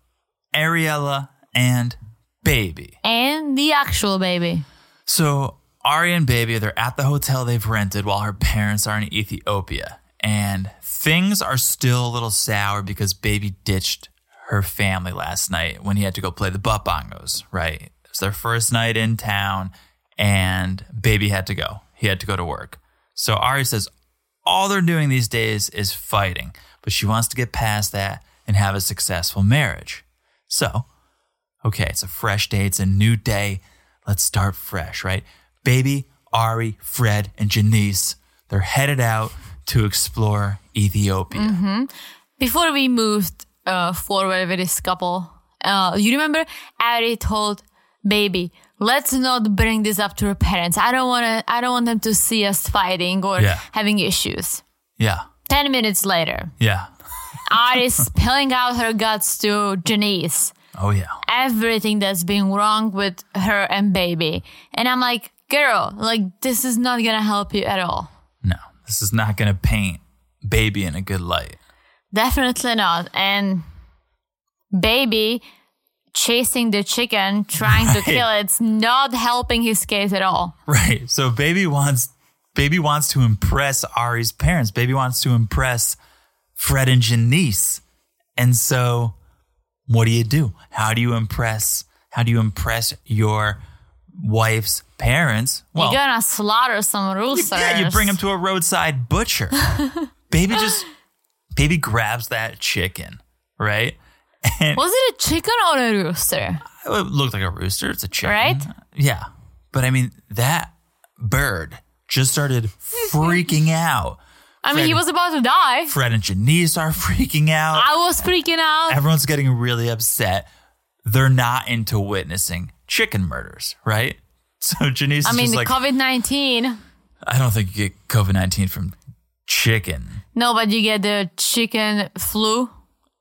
Ariela and Baby. And the actual baby. So Ari and Baby, they're at the hotel they've rented while her parents are in Ethiopia. And things are still a little sour because Baby ditched her family last night when he had to go play the butt bongos, right? It was their first night in town, and Baby had to go. He had to go to work. So Ari says all they're doing these days is fighting, but she wants to get past that and have a successful marriage. So okay, it's a fresh day, it's a new day. Let's start fresh, right? Baby, Ari, Fred, and Janice, they're headed out to explore Ethiopia. Before we moved uh, forward with this couple, uh, you remember Ari told baby, let's not bring this up to her parents. I don't want to. I don't want them to see us fighting or Yeah. having issues. Yeah, Ten minutes later, yeah. Ari is [laughs] spilling out her guts to Janice. Oh, yeah. Everything that's been wrong with her and baby, and I'm like, girl, like this is not gonna help you at all. No, this is not to paint Baby in a good light. Definitely not. And baby chasing the chicken, trying to kill it, it's not helping his case at all. Right. So Baby wants Baby wants to impress Ari's parents. Baby wants to impress Fred and Janice. And so what do you do? How do you impress how do you impress your wife's parents? Well, You're gonna slaughter some roosters. yeah, you bring him to a roadside butcher. [laughs] baby just Baby grabs that chicken, right? And Was it a chicken or a rooster? it looked like a rooster. It's a chicken. Right? Yeah. But I mean, that bird just started [laughs] freaking out. I mean, he was about to die. Fred and Janice are [laughs] freaking out. I was freaking out. Everyone's getting really upset. They're not into witnessing chicken murders, right? [laughs] So Janice I mean, the like, COVID 19. I don't think you get COVID 19 from chicken. No, but you get the chicken flu.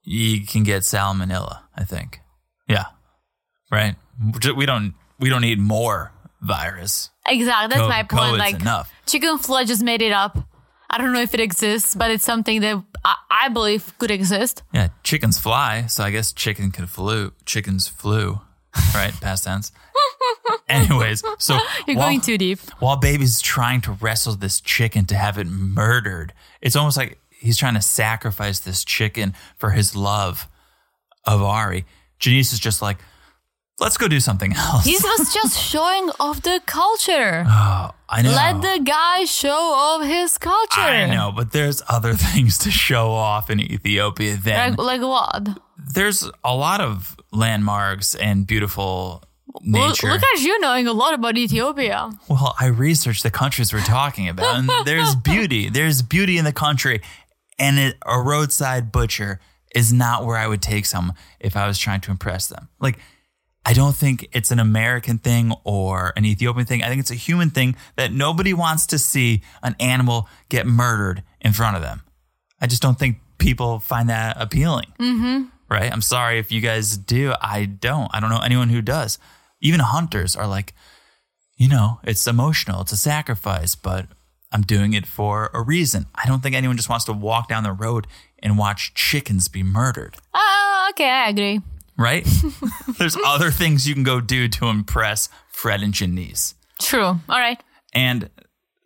You can get salmonella, I think. Yeah. Right? We don't we don't need more virus. Exactly. That's Co- my point. COVID's Like, enough. chicken flu, I just made it up. I don't know if it exists, but it's something that I, I believe could exist. Yeah, chickens fly, so I guess chicken could flew. Chickens flew, [laughs] right? Past tense. Anyways, [laughs] so You're while, going too deep. while baby's trying to wrestle this chicken to have it murdered, it's almost like he's trying to sacrifice this chicken for his love of Ari. Janice is just like, let's go do something else. He was [laughs] just showing off the culture. Oh, I know. Let the guy show off his culture. I know, but there's other [laughs] things to show off in Ethiopia than Like, like what? there's a lot of landmarks and beautiful Well, nature. look at you knowing a lot about Ethiopia. Well, I researched the countries we're talking about, and [laughs] there's beauty. There's beauty in the country, and it, a roadside butcher is not where I would take someone if I was trying to impress them. Like, I don't think it's an American thing or an Ethiopian thing. I think it's a human thing that nobody wants to see an animal get murdered in front of them. I just don't think people find that appealing. Mm-hmm. Right? I'm sorry if you guys do. I don't. I don't know anyone who does. Even hunters are like, you know, it's emotional, it's a sacrifice, but I'm doing it for a reason. I don't think anyone just wants to walk down the road and watch chickens be murdered, Ah, okay, I agree. right? [laughs] There's other things you can go do to impress Fred and Janice. True. All right. And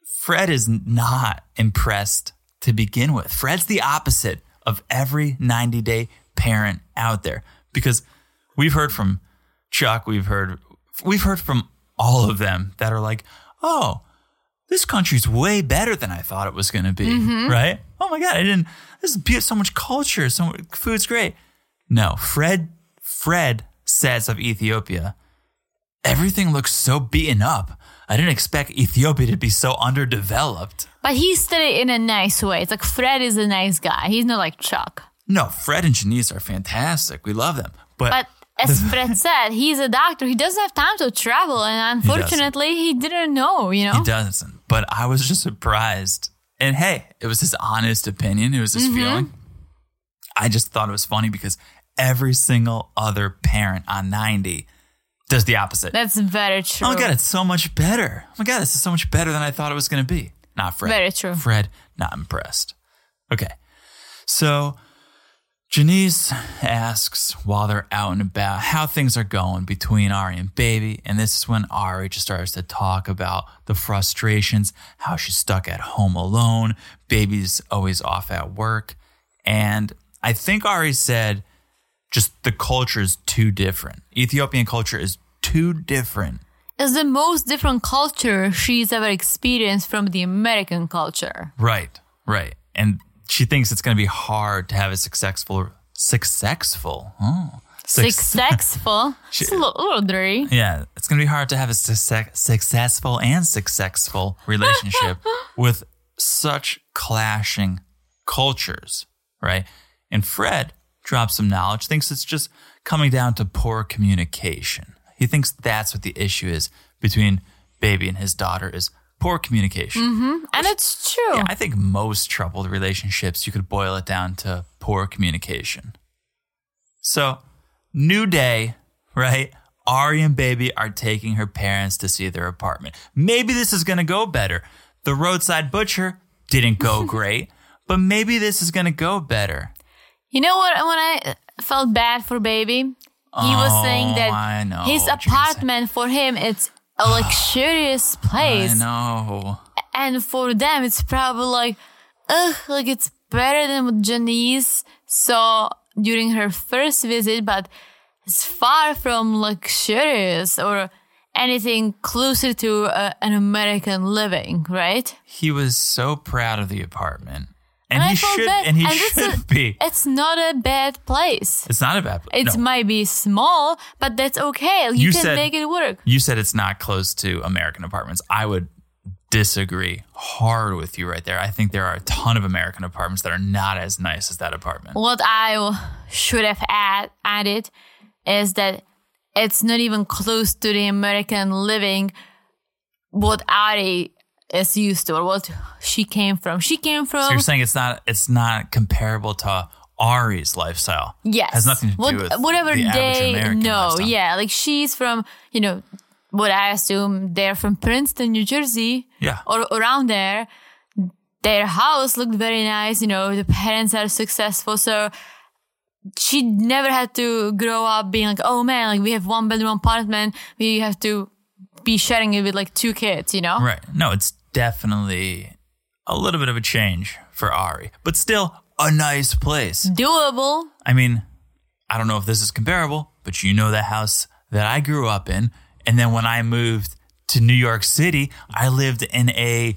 Fred is not impressed to begin with. Fred's the opposite of every 90 day parent out there because we've heard from Chuck, we've heard we've heard from all of them that are like, "Oh, this country's way better than I thought it was going to be." Mm-hmm. Right? Oh my god, I didn't this is so much culture, so much, food's great. No, Fred Fred says of Ethiopia, everything looks so beaten up. I didn't expect Ethiopia to be so underdeveloped. But he said it in a nice way. It's like Fred is a nice guy. He's not like Chuck. No, Fred and Janice are fantastic. We love them. But, But as [laughs] Fred said, he's a doctor. He doesn't have time to travel. And unfortunately, he, didn't know, you know? he doesn't. But I was just surprised And hey, it was his honest opinion. It was his mm-hmm. feeling. I just thought it was funny because every single other parent on 90 does the opposite. That's very true. Oh my god, it's so much better. Oh my god, this is so much better than I thought it was going to be. Not Fred. Very true. Fred, not impressed. Okay, so Janice asks while they're out and about how things are going between Ari and Baby, and this is when Ari just starts to talk about the frustrations, how she's stuck at home alone. Baby's always off at work, and I think Ari said just the culture is too different. Ethiopian culture is too different. It's the most different culture she's ever experienced from the American culture. Right, right. And she thinks it's going to be hard to have a successful, successful, oh, suc- Successful. [laughs] it's a little, a little dirty. Yeah, it's going to be hard to have a success, successful and successful relationship [laughs] with such clashing cultures, right? And Fred drops some knowledge, thinks it's just coming down to poor communication. He thinks that's what the issue is between baby and his daughter is poor communication. Mm-hmm. And it's true. Yeah, I think most troubled relationships, you could boil it down to poor communication. So, new day, right? Ari and Baby are taking her parents to see their apartment. Maybe this is going to go better. The roadside butcher didn't go [laughs] great, but maybe this is going to go better. You know what? When I felt bad for baby, he was saying Oh, that his what you're gonna say. apartment for him it's a luxurious place, I know. and for them it's probably like, ugh, like it's better than what Janice saw during her first visit, but it's far from luxurious or anything closer to uh, an American living, right? He was so proud of the apartment. And And, he should bad. and he And it's should a- be. It's not a bad place. It's not a bad place. It no. might be small, but that's okay. You, You can said- make it work. You said it's not close to American apartments. I would disagree hard with you right there. I think there are a ton of American apartments that are not as nice as that apartment. What I should have add, added is that it's not even close to the American living what Ari is used to or what she came from. She came from So you're saying it's not it's not comparable to Ari's lifestyle. yes, Has nothing to do What- with whatever the they American know. lifestyle. Yeah, like she's from you know what I assume they're from Princeton, New Jersey. Yeah. or around there. Their house looked very nice. You know, the parents are successful, so she never had to grow up being like, oh man, like we have one bedroom apartment, we have to be sharing it with like two kids. You know, Right. No, it's definitely a little bit of a change for Ari, but still a nice place. doable. I mean, I don't know if this is comparable, but you know the house that I grew up in. And then when I moved to New York City, I lived in a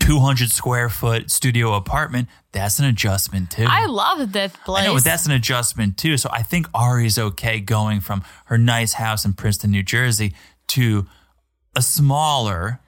200 square foot studio apartment. That's an adjustment too. I love that place. I know, but that's an adjustment too. So I think Ari's okay going from her nice house in Princeton, New Jersey to a smaller,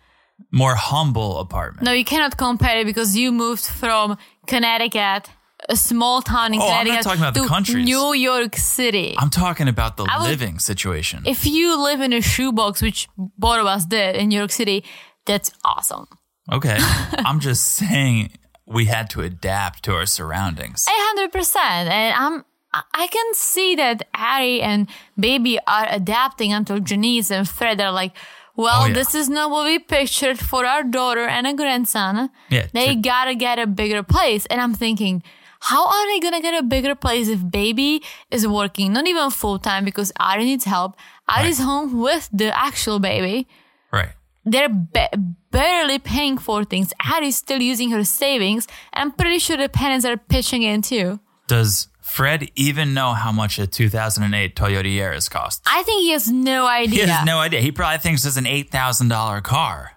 more humble apartment. no, you cannot compare it because you moved from Connecticut, a small town in Oh, I'm not Connecticut, talking about the to countries. New York City. I'm talking about the would- living situation. if you live in a shoebox, which both of us did in New York City, that's awesome. Okay. [laughs] I'm just saying we had to adapt to our surroundings. A hundred percent, and I'm. I- I can see that Ari and Baby are adapting until Janice and Fred are like, well, Oh, yeah. this is not what we pictured for our daughter and a grandson. Yeah, They to- gotta get a bigger place. And I'm thinking, how are they gonna get a bigger place if Baby is working, not even full time because Ari needs help? Ari's home with the actual baby. Right. they're ba- barely paying for things. Addie's still using her savings. I'm pretty sure the parents are pitching in too. Does Fred even know how much a 2008 Toyota Yaris costs? I think he has no idea. He has no idea. He probably thinks it's an $8,000 car.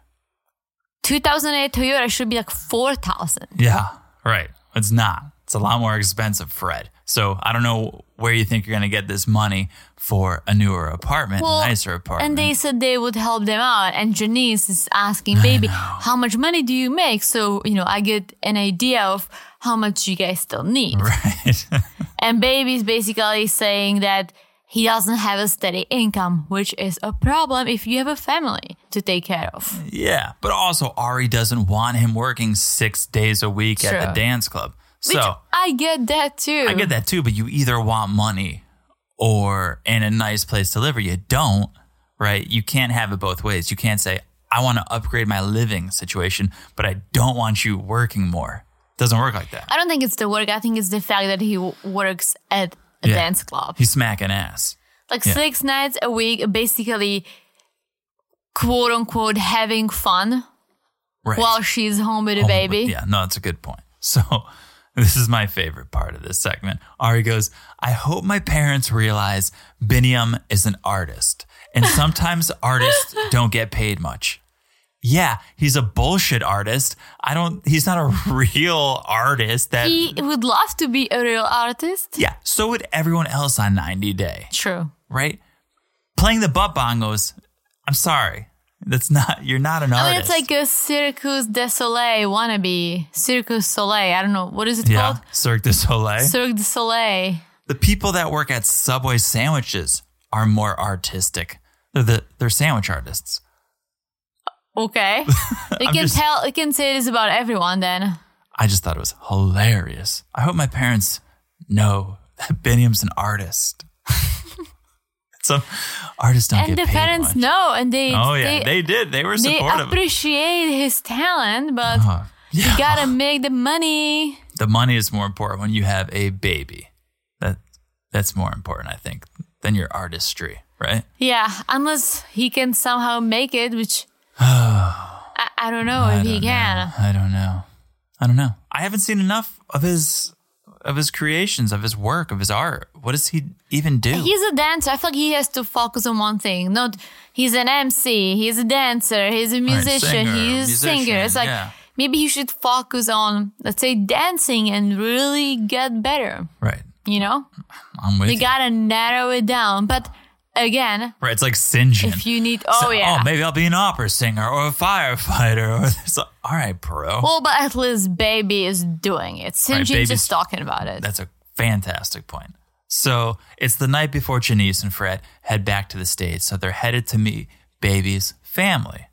2008 Toyota should be like 4,000. Yeah, right. It's not. It's a lot more expensive, Fred. So I don't know where you think you're going to get this money for a newer apartment, Well, nicer apartment. And they said they would help them out. And Janice is asking, baby, how much money do you make? So, you know, I get an idea of how much you guys still need. [laughs] right. And baby's basically saying that he doesn't have a steady income, which is a problem if you have a family to take care of. Yeah, but also Ari doesn't want him working six days a week at the dance club. Which So I get that too. I get that too, but you either want money or in a nice place to live, or you don't, right? You can't have it both ways. You can't say, I want to upgrade my living situation, but I don't want you working more. Doesn't work like that. I don't think it's the work. I think it's the fact that he w- works at a Yeah. dance club. He's smacking ass. like yeah. six nights a week, basically, quote unquote, having fun Right. while she's home with a baby. but Yeah, no, that's a good point. [laughs] So this is my favorite part of this segment. Ari goes, I hope my parents realize Biniyam is an artist. And sometimes [laughs] artists don't get paid much. Yeah, he's a bullshit artist. I don't he's not a [laughs] real artist that He would love to be a real artist. Yeah, so would everyone else on 90 Day, True. right? Playing the butt bongos, I'm sorry. That's not you're not an I mean, artist. it's like a Circus du Soleil wannabe. Circus Soleil. I don't know. What is it yeah, called? Cirque du Soleil. Cirque du Soleil. The people that work at Subway sandwiches are more artistic. They're the they're sandwich artists. Okay. [laughs] It can just- tell, it can say this about everyone then. I just thought it was hilarious. I hope my parents know that Biniyam's an artist. [laughs] Some artists don't And get the paid parents much. know and they, Oh yeah, they, they, did. They were they supportive. appreciate his talent, but Uh, yeah. you gotta make the money. the money is more important when you have a baby. That that's more important, I think, than your artistry, right? Yeah, unless he can somehow make it, which [sighs] I, I don't know if he don't can. know. I don't know. I don't know. I haven't seen enough of his of his creations, of his work, of his art. What does he even do? He's a dancer. I feel like he has to focus on one thing. Not he's an MC, he's a dancer, he's a musician, singer, he's a singer. It's like yeah. maybe he should focus on let's say dancing and really get better. right. You know? I'm with You you. gotta narrow it down. But again, right. It's like. John. if you need oh So- oh, yeah. Oh, maybe I'll be an opera singer or a firefighter. Or [laughs] so, all right, bro. well, but at least baby is doing it. Sinjin's Right, just talking about it. That's a fantastic point. So it's the night before Janice and Fred head back to the States. So they're headed to meet baby's family.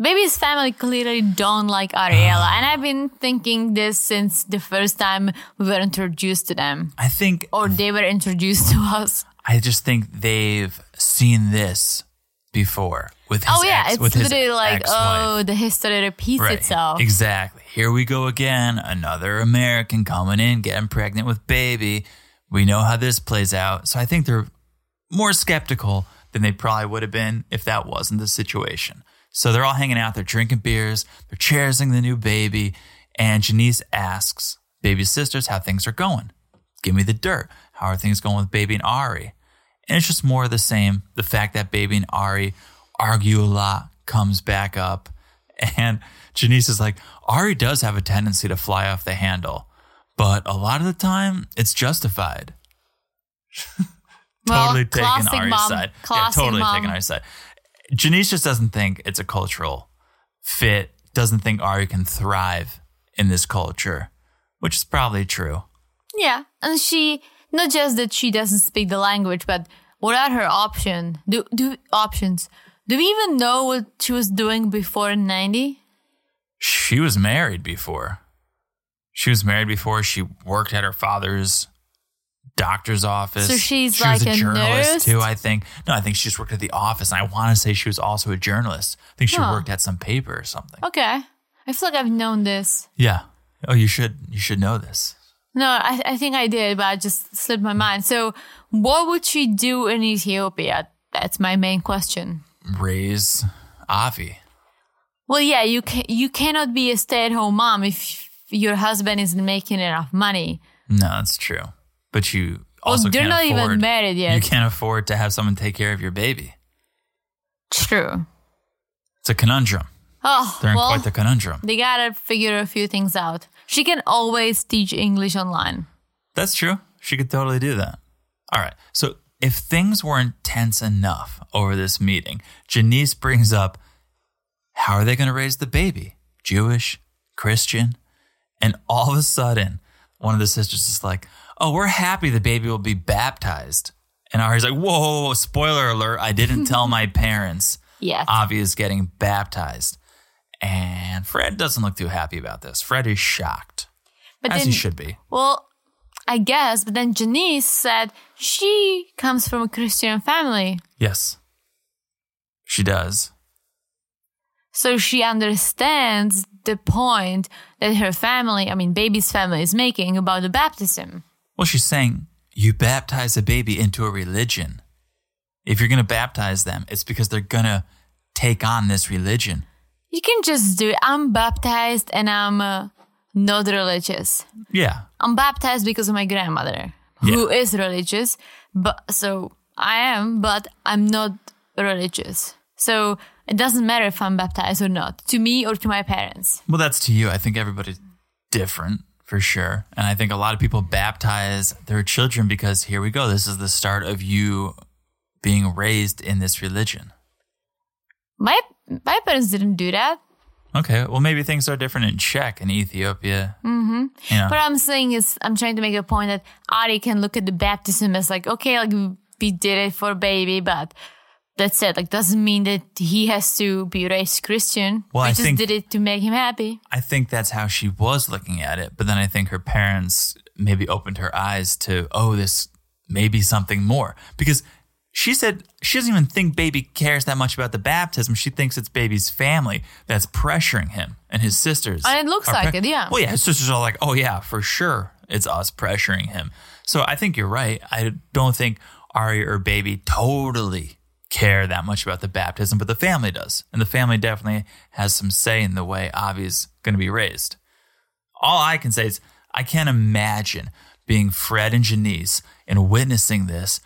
Baby's family clearly don't like Ariela, [sighs] and I've been thinking this since the first time we were introduced to them, I think, or they were introduced to us. I just think they've seen this before with his oh yeah, ex, it's with his literally like, ex-wife. oh, the history repeats Right. itself. Exactly. Here we go again. Another American coming in, getting pregnant with baby. We know how this plays out. So I think they're more skeptical than they probably would have been if that wasn't the situation. So they're all hanging out, they're drinking beers, they're cherishing the new baby. And Janice asks baby's sisters how things are going. Give me the dirt. How are things going with baby and Ari? And it's just more of the same. The fact that baby and Ari argue a lot comes back up. [laughs] And Janice is like, Ari does have a tendency to fly off the handle, but a lot of the time it's justified. [laughs] Well, totally taking Ari's mom. side. Classic yeah, totally mom. taking Ari's side. Janice just doesn't think it's a cultural fit, doesn't think Ari can thrive in this culture, which is probably true. Yeah, and she not just that she doesn't speak the language, but what are her option? Do do options? Do we even know what she was doing before ninety? She was married before. She was married before. She worked at her father's doctor's office. So she's she was like a a journalist nurse? too. I think. No, I think she just worked at the office, and I want to say she was also a journalist. I think she Huh. worked at some paper or something. Okay, I feel like I've known this. Yeah. Oh, you should. You should know this. No, I, I think I did, but I just slipped my mind. So, what would she do in Ethiopia? That's my main question. Raise Avi. Well, yeah, you can you cannot be a stay at home mom if your husband isn't making enough money. No, that's true. But you Well, also they're can't not afford, even married yet. You can't afford to have someone take care of your baby. True. It's a conundrum. Oh, They're in well, quite the conundrum. they gotta figure a few things out. She can always teach English online. That's true. She could totally do that. All right. So if things weren't tense enough over this meeting, Janice brings up how are they going to raise the baby? Jewish, Christian? And all of a sudden, one of the sisters is like, oh, we're happy the baby will be baptized. And Ari's like, whoa, spoiler alert. I didn't tell my [laughs] parents. Yes. Avi is getting baptized. And Fred doesn't look too happy about this. Fred is shocked, but as then, he should be. well, I guess. But then Janice said she comes from a Christian family. Yes, she does. So she understands the point that her family, I mean, baby's family, is making about the baptism. Well, she's saying you baptize a baby into a religion. If you're going to baptize them, it's because they're going to take on this religion. You can just do it. I'm baptized and I'm uh, not religious. Yeah. I'm baptized because of my grandmother, who is religious. But so I am, but I'm not religious. So it doesn't matter if I'm baptized or not to me or to my parents. Well, that's to you. I think everybody's different for sure. And I think a lot of people baptize their children because here we go. This is the start of you being raised in this religion. My my parents didn't do that. Okay. Well, maybe things are different in Czech and Ethiopia. Mm-hmm. Yeah. What I'm saying is, I'm trying to make a point that Ari can look at the baptism as like, okay, like we did it for baby, but that's it. Like, doesn't mean that he has to be raised Christian. Well, we I just think- did it to make him happy. I think that's how she was looking at it. But then I think her parents maybe opened her eyes to, oh, this may be something more. Because she said she doesn't even think baby cares that much about the baptism. She thinks it's baby's family that's pressuring him and his sisters. And it looks like it, yeah. Well, yeah, his sisters are like, oh, yeah, for sure. It's us pressuring him. So I think you're right. I don't think Ari or baby totally care that much about the baptism, but the family does. And the family definitely has some say in the way Avi's going to be raised. All I can say is I can't imagine being Fred and Janice and witnessing this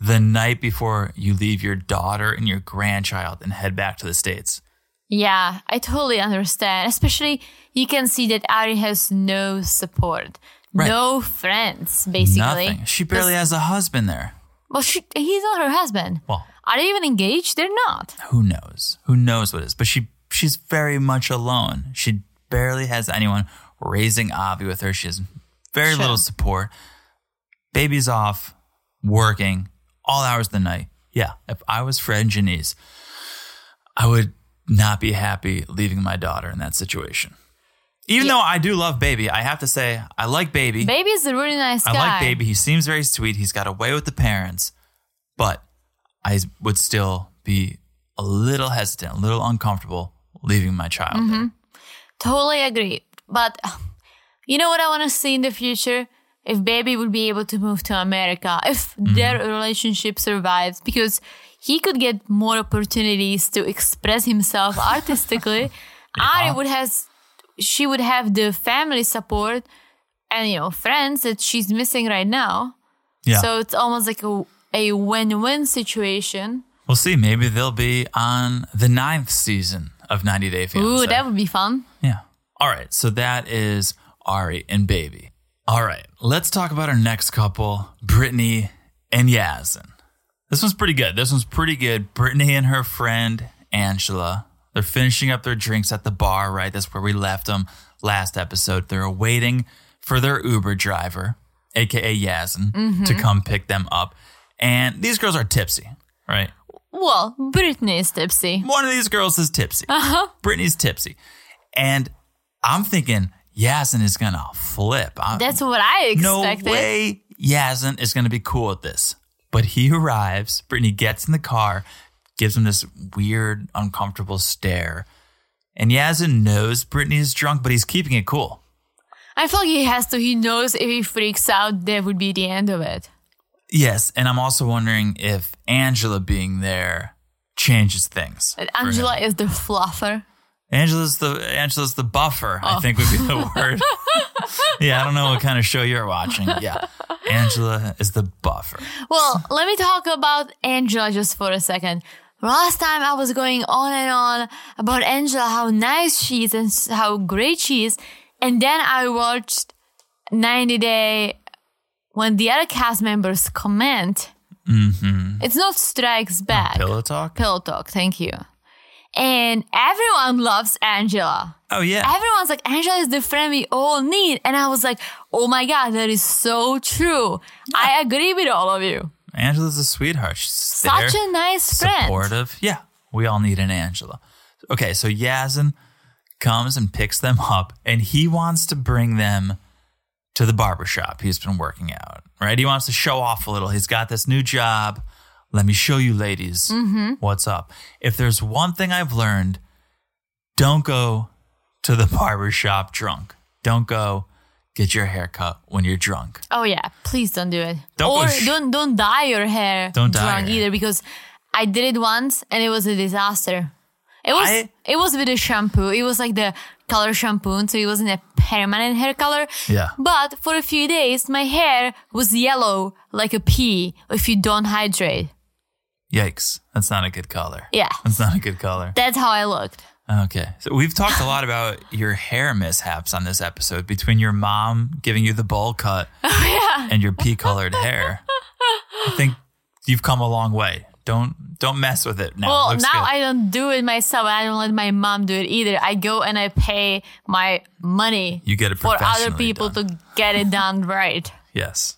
the night before you leave your daughter and your grandchild and head back to the States. Yeah, I totally understand. Especially, you can see that Ari has no support, Right. no friends, basically. Nothing. She barely has a husband there. Well, she, he's not her husband. Well, Are they even engaged? They're not. who knows? Who knows what it is? But she she's very much alone. She barely has anyone raising Avi with her. She has very Sure. little support. Baby's off, working all hours of the night. Yeah, if I was Fred and Janice, I would not be happy leaving my daughter in that situation. Even Yeah. though I do love Baby, I have to say I like Baby. Baby's a really nice guy. I like Baby. He seems very sweet. He's got away with the parents, but I would still be a little hesitant, a little uncomfortable leaving my child Mm-hmm. there. Totally agree. But [sighs] you know what I want to see in the future? If baby would be able to move to America, if mm-hmm. their relationship survives, because he could get more opportunities to express himself [laughs] artistically. Ari would has she would have the family support and you know friends that she's missing right now. Yeah, So it's almost like a a win-win situation. we'll see. Maybe they'll be on the ninth season of 90 Day Fiance. Ooh, that would be fun. Yeah. All right. So that is Ari and Baby. All right. Let's talk about our next couple, Brittany and Yazan. This one's pretty good. This one's pretty good. Brittany and her friend Angela. They're finishing up their drinks at the bar, right? That's where we left them last episode. They're waiting for their Uber driver, aka Yazan, to come pick them up. And these girls are tipsy, right? Well, Brittany is tipsy. One of these girls is tipsy. Uh-huh. Brittany's tipsy. And I'm thinking Yazan is going to flip. I- That's what I expected. no way Yazan is going to be cool with this. But he arrives. Brittany gets in the car, gives him this weird, uncomfortable stare. And Yazan knows Brittany is drunk, but he's keeping it cool. I feel like he has to. He knows if he freaks out, that would be the end of it. Yes. And I'm also wondering if Angela being there changes things. Angela is the fluffer. Angela's the Angela's the buffer. Oh. I think would be the [laughs] word. yeah, I don't know what kind of show you're watching. Yeah, Angela is the buffer. Well, let me talk about Angela just for a second. Last time I was going on and on about Angela, how nice she is and how great she is. And then I watched 90 Day when the other cast members comment. Mm-hmm. It's not Strikes Back. Pillow talk. Pillow Talk, thank you. And everyone loves Angela. Oh yeah, Everyone's like, Angela is the friend we all need. And I was like, oh my God, that is so true. I agree with all of you. Angela's a sweetheart. She's Such there, a nice friend. supportive. Yeah, we all need an Angela. Okay, so Yazan comes and picks them up, and he wants to bring them to the barbershop he's been working out, right? He wants to show off a little. He's got this new job. Let me show you, ladies, Mm-hmm. what's up. If there's one thing I've learned, don't go to the [laughs] barber shop drunk. Don't go get your hair cut when you're drunk. Oh yeah, please don't do it. Don't or sh- don't don't dye your hair Don't dye drunk your hair. either because I did it once and it was a disaster. It was I- it was with a shampoo. It was like the color shampoo, so it wasn't a permanent hair color. Yeah. But for a few days, my hair was yellow like a pea if you don't hydrate. Yikes. That's not a good color. Yeah. That's not a good color. That's how I looked. Okay. So we've talked a lot about your hair mishaps on this episode between your mom giving you the bowl cut [laughs] oh, yeah, and your pea colored hair. I think you've come a long way. Don't don't mess with it now. Well, Looks now good. I don't do it myself. I don't let my mom do it either. I go and I pay my money You get it for other people done. to get it done [laughs] right. Yes.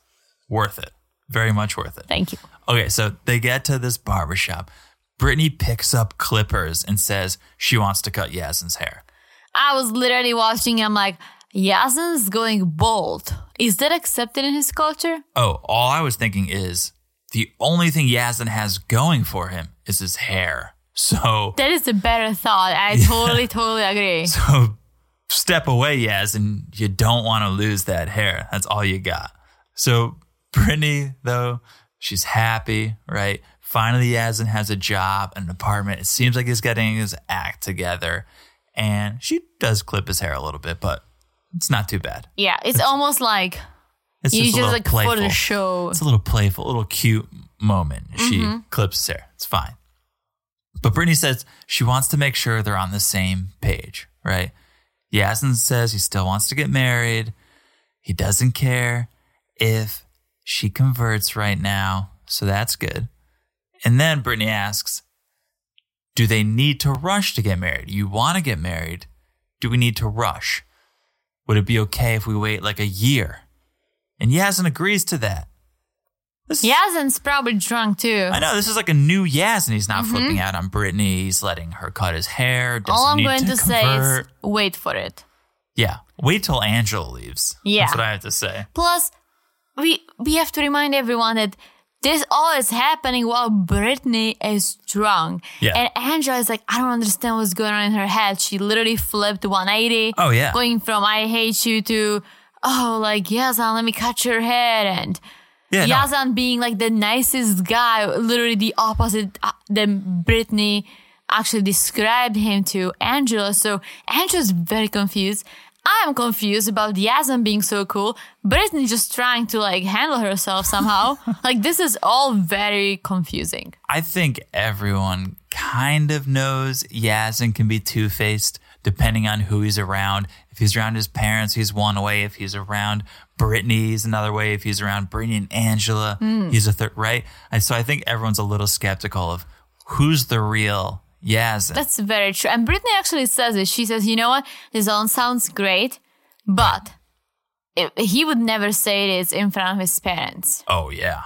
Worth it. Very much worth it. Thank you. Okay, so they get to this barbershop. Brittany picks up clippers and says she wants to cut Yazan's hair. I was literally watching. I'm like, Yazan's going bald. Is that accepted in his culture? Oh, all I was thinking is the only thing Yazan has going for him is his hair. So, That is a better thought. I [laughs] totally, totally agree. so step away, Yazan. You don't want to lose that hair. That's all you got. So, Brittany, though, she's happy, right? Finally, Yazan has a job, an apartment. It seems like he's getting his act together. And she does clip his hair a little bit, but it's not too bad. Yeah, it's almost like It's you just, just, like playful. for the show. It's a little playful, a little cute moment. She mm-hmm. clips his hair. It's fine. But Brittany says she wants to make sure they're on the same page, right? Yazan says he still wants to get married. He doesn't care if she converts right now. So that's good. And then Brittany asks, Do they need to rush to get married? You want to get married. Do we need to rush? Would it be okay if we wait like a year? And Yazan agrees to that. This is- probably drunk too. I know this is like a new Yazan. He's not mm-hmm. flipping out on Brittany. He's letting her cut his hair. Doesn't All I'm need going to, say is wait for it. yeah. Wait till Angela leaves. Yeah. that's what I have to say. Plus, we we have to remind everyone that this all is happening while Britney is drunk. Yeah. And Angela is like, I don't understand what's going on in her head. She literally flipped 180. Oh, yeah. Going from I hate you to, oh, like, Yazan, let me cut your head. And Yeah, no. Yazan being like the nicest guy, literally the opposite uh, than Britney actually described him to Angela. So Angela's very confused. I'm confused about Yazan being so cool. Britney just trying to like handle herself somehow. [laughs] like this is all very confusing. I think everyone kind of knows Yazan can be two faced depending on who he's around. If he's around his parents, he's one way. If he's around Brittany, he's another way. If he's around Brittany and Angela, Hmm. he's a third, right? And so I think everyone's a little skeptical of who's the real Yazan. That's very true. And Britney actually says it. She says, you know what? This all sounds great, but it, he would never say this in front of his parents. oh, yeah.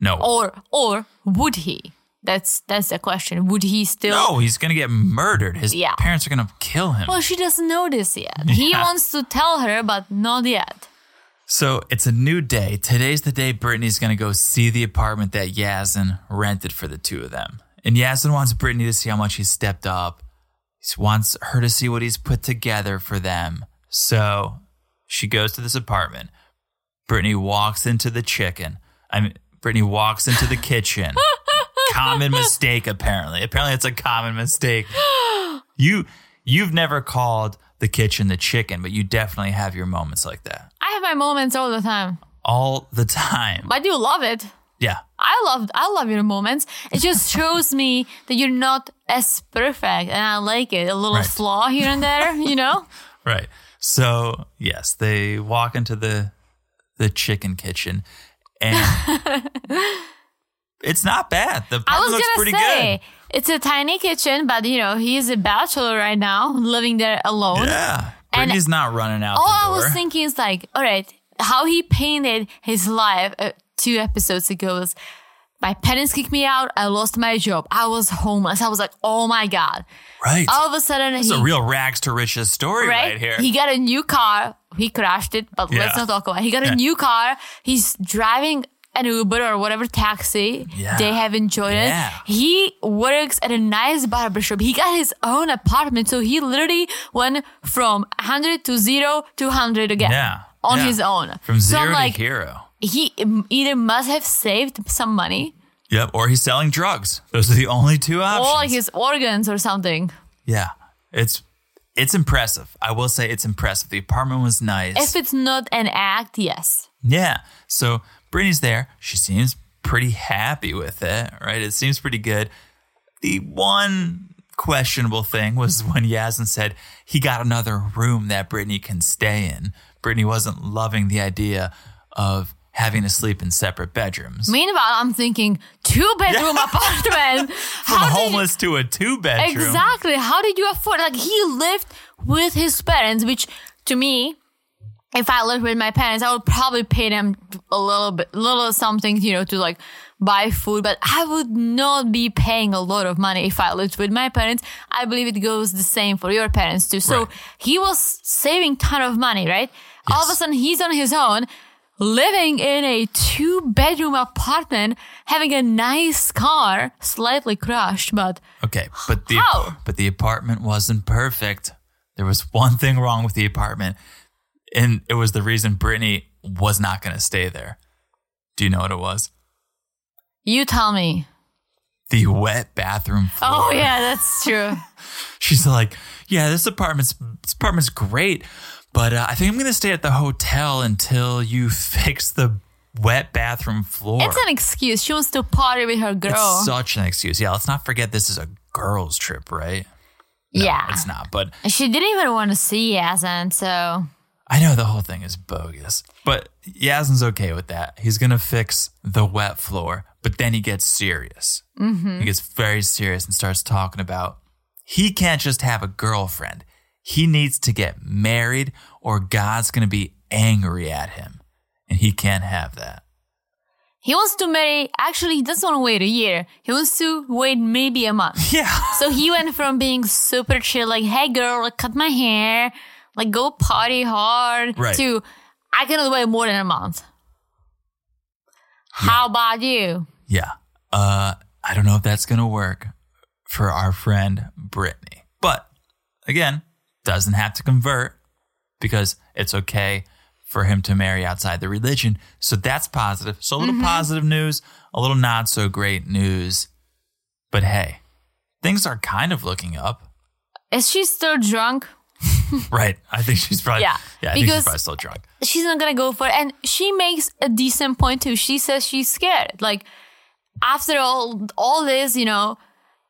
No. Or or would he? That's that's the question. Would he still No, he's going to get murdered. His Yeah. parents are going to kill him. Well, she doesn't know this yet. [laughs] He wants to tell her, but not yet. So it's a new day. Today's the day Brittany's going to go see the apartment that Yazan rented for the two of them. And Yazan wants Brittany to see how much he's stepped up. He wants her to see what he's put together for them. So she goes to this apartment. Brittany walks into the chicken. I mean, Brittany walks into the kitchen. [laughs] common mistake, apparently. Apparently, it's a common mistake. You you've never called the kitchen the chicken, but you definitely have your moments like that I have my moments all the time. all the time. But you love it. Yeah. I love I love your moments. It just [laughs] shows me that you're not as perfect and I like it. A little Right. flaw here and there, you know? [laughs] Right. So yes, they walk into the the chicken kitchen and [laughs] it's not bad. The I apartment was looks pretty say good. it's a tiny kitchen, but you know, he's a bachelor right now, living there alone. Yeah. And he's not running out All the I was thinking is like, all right, how he painted his life uh, two episodes ago was My parents kicked me out. I lost my job. I was homeless. I was like, oh my God. Right. All of a sudden, It's a real rags to riches story right, here. He got a new car. He crashed it, but let's not talk about it. He got a Yeah. new car. He's driving an Uber or whatever taxi. Yeah. They have enjoyed Yeah. it. He works at a nice barbershop. He got his own apartment. So he literally went from 100 to 0 to 100 again. yeah. On yeah. his own. From So zero I'm like, to hero. He either must have saved some money Yep. Or he's selling drugs. Those are the only two options. or his organs or something. yeah. It's it's impressive. I will say it's impressive. The apartment was nice. If it's not an act, yes. Yeah. So Brittany's there. She seems pretty happy with it, right? It seems pretty good. The one questionable thing was when Yazan said he got another room that Brittany can stay in. Brittany wasn't loving the idea of having to sleep in separate bedrooms. Meanwhile, I'm thinking two bedroom [laughs] apartment. From How you- homeless to a two bedroom. exactly. How did you afford? Like he lived with his parents, which to me, if I lived with my parents, I would probably pay them a little bit, little something, you know, to like buy food. But I would not be paying a lot of money if I lived with my parents. I believe it goes the same for your parents too. So Right. he was saving ton of money, right? All of a sudden, he's on his own. Living in a two bedroom apartment, having a nice car, slightly crushed, but Okay, but the How? but the apartment wasn't perfect. There was one thing wrong with the apartment, and it was the reason Brittany was not going to stay there. Do you know what it was? you tell me. The wet bathroom oh, floor. Oh yeah, that's true. [laughs] She's like, "Yeah, this apartment's this apartment's great, but uh, I think I'm going to stay at the hotel until you [laughs] fix the wet bathroom floor." It's an excuse. She wants to party with her girl. It's such an excuse. Yeah, let's not forget this is a girls' trip, right? No, yeah. it's not. But She didn't even want to see Yazan, so I know the whole thing is bogus, but Yazan's okay with that. He's gonna fix the wet floor, but then he gets serious. Mm-hmm. He gets very serious and starts talking about he can't just have a girlfriend. He needs to get married, or God's gonna be angry at him, and he can't have that. he wants to marry. Actually, he doesn't want to wait a year. He wants to wait maybe a month. [laughs] Yeah, So he went from being super chill, like, hey girl, like, cut my hair, like go party hard, Right. to I cannot wait more than a month. How about you? yeah. Uh, I don't know if that's gonna work for our friend Brittany, but again, doesn't have to convert because it's okay for him to marry outside the religion. So that's positive. So a little mm-hmm. positive news, a little not so great news. But hey, things are kind of looking up. Is she still drunk? [laughs] [laughs] Right. I think she's probably Yeah, yeah, I think she's because- probably still drunk. she's not gonna go for it. And she makes a decent point too. She says she's scared. Like after all all this, you know,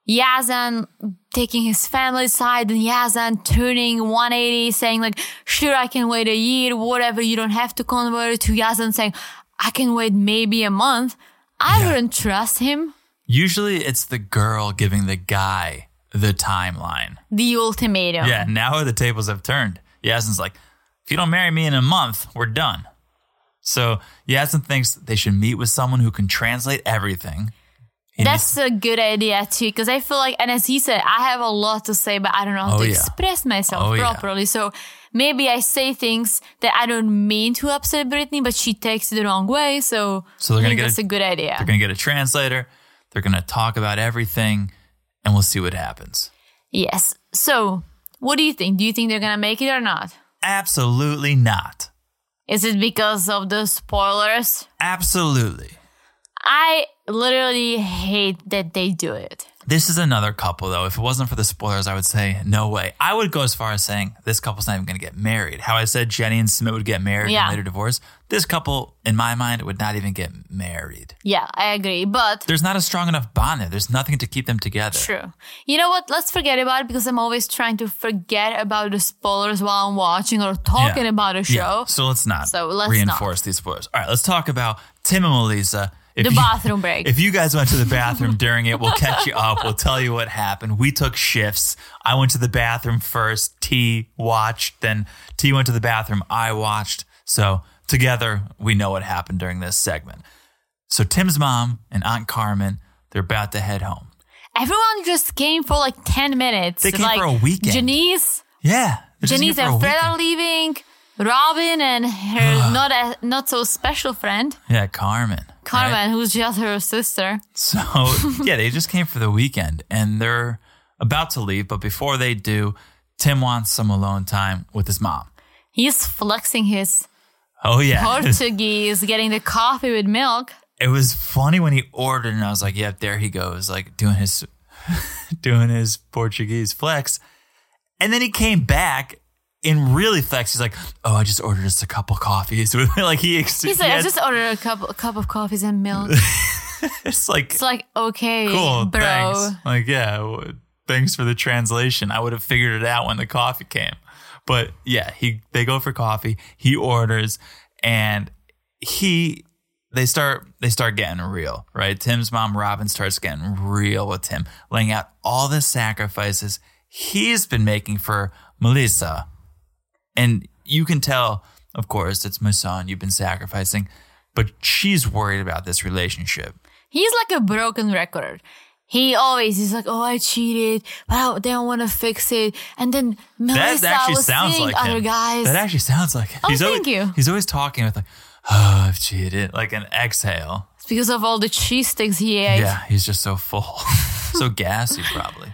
Yazan taking his family side and Yazan turning 180, saying like, sure, I can wait a year, whatever, you don't have to convert to Yazan saying, I can wait maybe a month. I Yeah. wouldn't trust him. Usually it's the girl giving the guy the timeline. The ultimatum. Yeah, now the tables have turned. Yazan's like, if you don't marry me in a month, we're done. So Yazan thinks they should meet with someone who can translate everything. That's a good idea too, because I feel like, and as he said, I have a lot to say, but I don't know how Oh, to yeah. express myself Oh, yeah. properly. So maybe I say things that I don't mean to upset Brittany, but she takes it the wrong way. So, So they're gonna get that's a- a good idea. They're going to get a translator. They're going to talk about everything, and we'll see what happens. Yes. So, what do you think? Do you think they're gonna make it or not? Absolutely not. Is it because of the spoilers? Absolutely. I literally hate that they do it. This is another couple, though. If it wasn't for the spoilers, I would say no way. I would go as far as saying this couple's not even going to get married. How I said Jenny and Sumit would get married Yeah. and later divorce. This couple, in my mind, would not even get married. Yeah, I agree. But There's not a strong enough bond there. There's nothing to keep them together. True. You know what? Let's forget about it because I'm always trying to forget about the spoilers while I'm watching or talking Yeah. about a show. Yeah. So let's not So let's reinforce these spoilers. All right, let's talk about Tim and Melyza. If The you- bathroom break. If you guys went to the bathroom [laughs] during it, we'll catch you up. We'll tell you what happened. We took shifts. I went to the bathroom first. T watched. Then T went to the bathroom. I watched. So together, we know what happened during this segment. So Tim's mom and Aunt Carmen, they're about to head home. Everyone just came for like 10 minutes. They came like, for a weekend. Janice, Yeah. they're just here Janice and Fred are leaving. Robin and her [sighs] not a, not so special friend, Yeah, Carmen. Right? Carmen, who's just her sister. So [laughs] yeah, they just came for the weekend and they're about to leave, but before they do, Tim wants some alone time with his mom. He's flexing his Oh yeah. Portuguese, getting the coffee with milk. it was funny when he ordered and I was like, Yep, there he goes, like doing his [laughs] doing his Portuguese flex. And then he came back and really flex. He's like, Oh, I just ordered just a couple coffees [laughs] like he, ex- He's he like, I just ordered a cup, a cup of coffees and milk. [laughs] it's like It's like, okay, cool, bro. thanks. Like, yeah, thanks for the translation. I would have figured it out when the coffee came. But yeah, he they go for coffee. He orders, and he they start they start getting real, right? Tim's mom Robin starts getting real with Tim, laying out all the sacrifices he's been making for Melyza, and you can tell, of course, it's my son. You've been sacrificing, but she's worried about this relationship. He's like a broken record. He always is like, oh, I cheated, but I don't want to fix it. And then Melyza That actually was sounds seeing like other him. guys. That actually sounds like him. Oh, he's thank always, you. He's always talking with like, oh, I've cheated, like an exhale. it's because of all the cheese sticks he ate. Yeah, he's just so full, [laughs] so gassy, probably.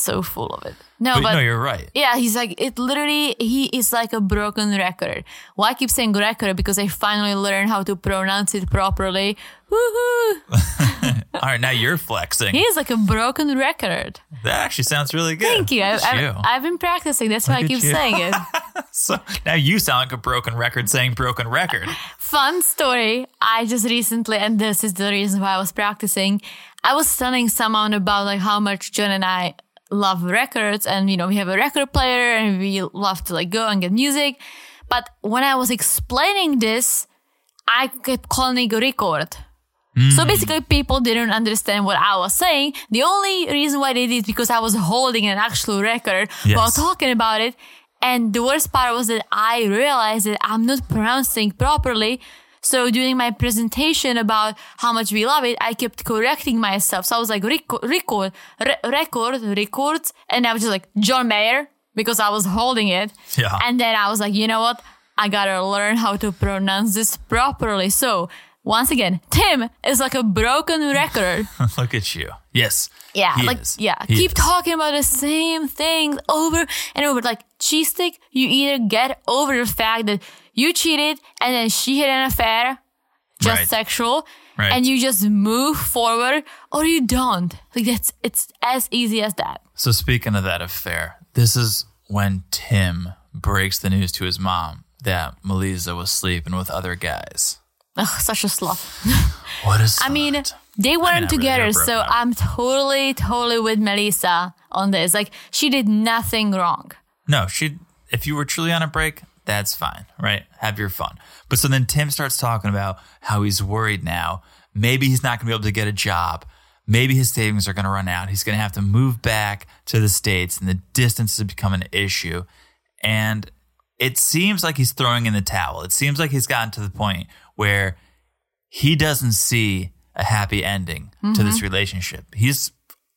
So full of it. No, But, but, no, you're right. yeah, he's like, it literally, he is like a broken record. Why I keep saying record? Because I finally learned how to pronounce it properly. Woohoo! [laughs] All right, now you're flexing. He is like a broken record. that actually sounds really good. Thank you. I, Look at I, you. I've been practicing. That's why I keep you. saying it. [laughs] so now you sound like a broken record saying broken record. Fun story. I just recently, and this is the reason why I was practicing. I was telling someone about like how much John and I love records, and you know we have a record player, and we love to like go and get music. But when I was explaining this, I kept calling it a record. So hmm. basically, people didn't understand what I was saying. The only reason why they did is because I was holding an actual record Yes. while talking about it. And the worst part was that I realized that I'm not pronouncing properly. So during my presentation about how much we love it, I kept correcting myself. So I was like, record, record, re- record, records. And I was just like, John Mayer, because I was holding it. Yeah. And then I was like, you know what? I gotta learn how to pronounce this properly. So once again, Tim is like a broken record. [laughs] Look at you. Yes. Yeah, like is. yeah, He keep is. talking about the same things over and over. Like cheese stick, you either get over the fact that you cheated and then she had an affair, just Right. sexual, Right. and you just move forward, or you don't. Like that's it's as easy as that. So speaking of that affair, this is when Tim breaks the news to his mom that Melyza was sleeping with other guys. Ugh, such a sloth. [laughs] What is I mean, they weren't never really together, got so. I'm totally, totally with Melyza on this. Like she did nothing wrong. No, she. If you were truly on a break, that's fine, right? Have your fun. But so then Tim starts talking about how he's worried now. Maybe he's not going to be able to get a job. Maybe his savings are going to run out. He's going to have to move back to the states, and the distance has become an issue. And it seems like he's throwing in the towel. It seems like he's gotten to the point where he doesn't see a happy ending to Mm-hmm. this relationship. He's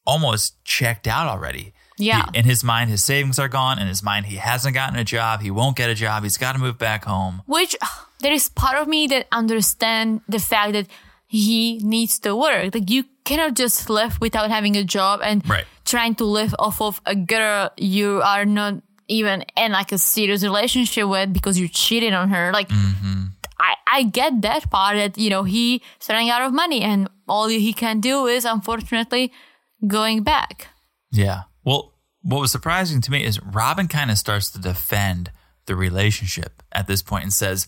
almost checked out already. Yeah. He- in his mind, his savings are gone. In his mind, he hasn't gotten a job. He won't get a job. He's got to move back home. Which there is part of me that understand the fact that he needs to work. Like you cannot just live without having a job and Right. trying to live off of a girl you are not even in like a serious relationship with because you cheated on her. Like mm-hmm. I, I get that part that, you know, he's running out of money and all he can do is unfortunately going back. Yeah. Well, what was surprising to me is Robin kind of starts to defend the relationship at this point and says,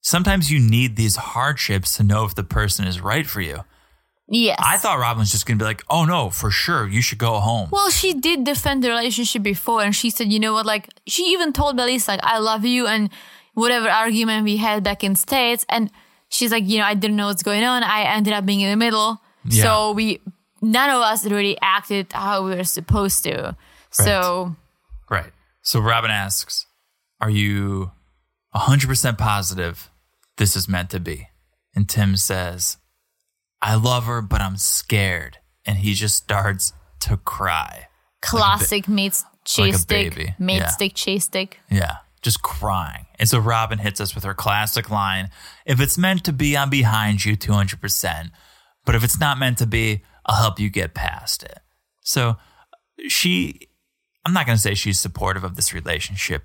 sometimes you need these hardships to know if the person is right for you. Yes. I thought Robin was just going to be like, oh no, for sure, you should go home. Well, she did defend the relationship before, and she said, you know what, like, she even told Melyza, like, I love you, and whatever argument we had back in States, and she's like, you know, I didn't know what's going on. I ended up being in the middle. Yeah. So we, none of us really acted how we were supposed to. So, Right. So Robin asks, Are you 100% positive this is meant to be? And Tim says, I love her, but I'm scared. And he just starts to cry. Classic meets cheese like a stick. baby. Meat Yeah. stick, cheese stick. Yeah, just crying. And so Robin hits us with her classic line If it's meant to be, I'm behind you 200%. But if it's not meant to be, I'll help you get past it. So she, I'm not going to say she's supportive of this relationship,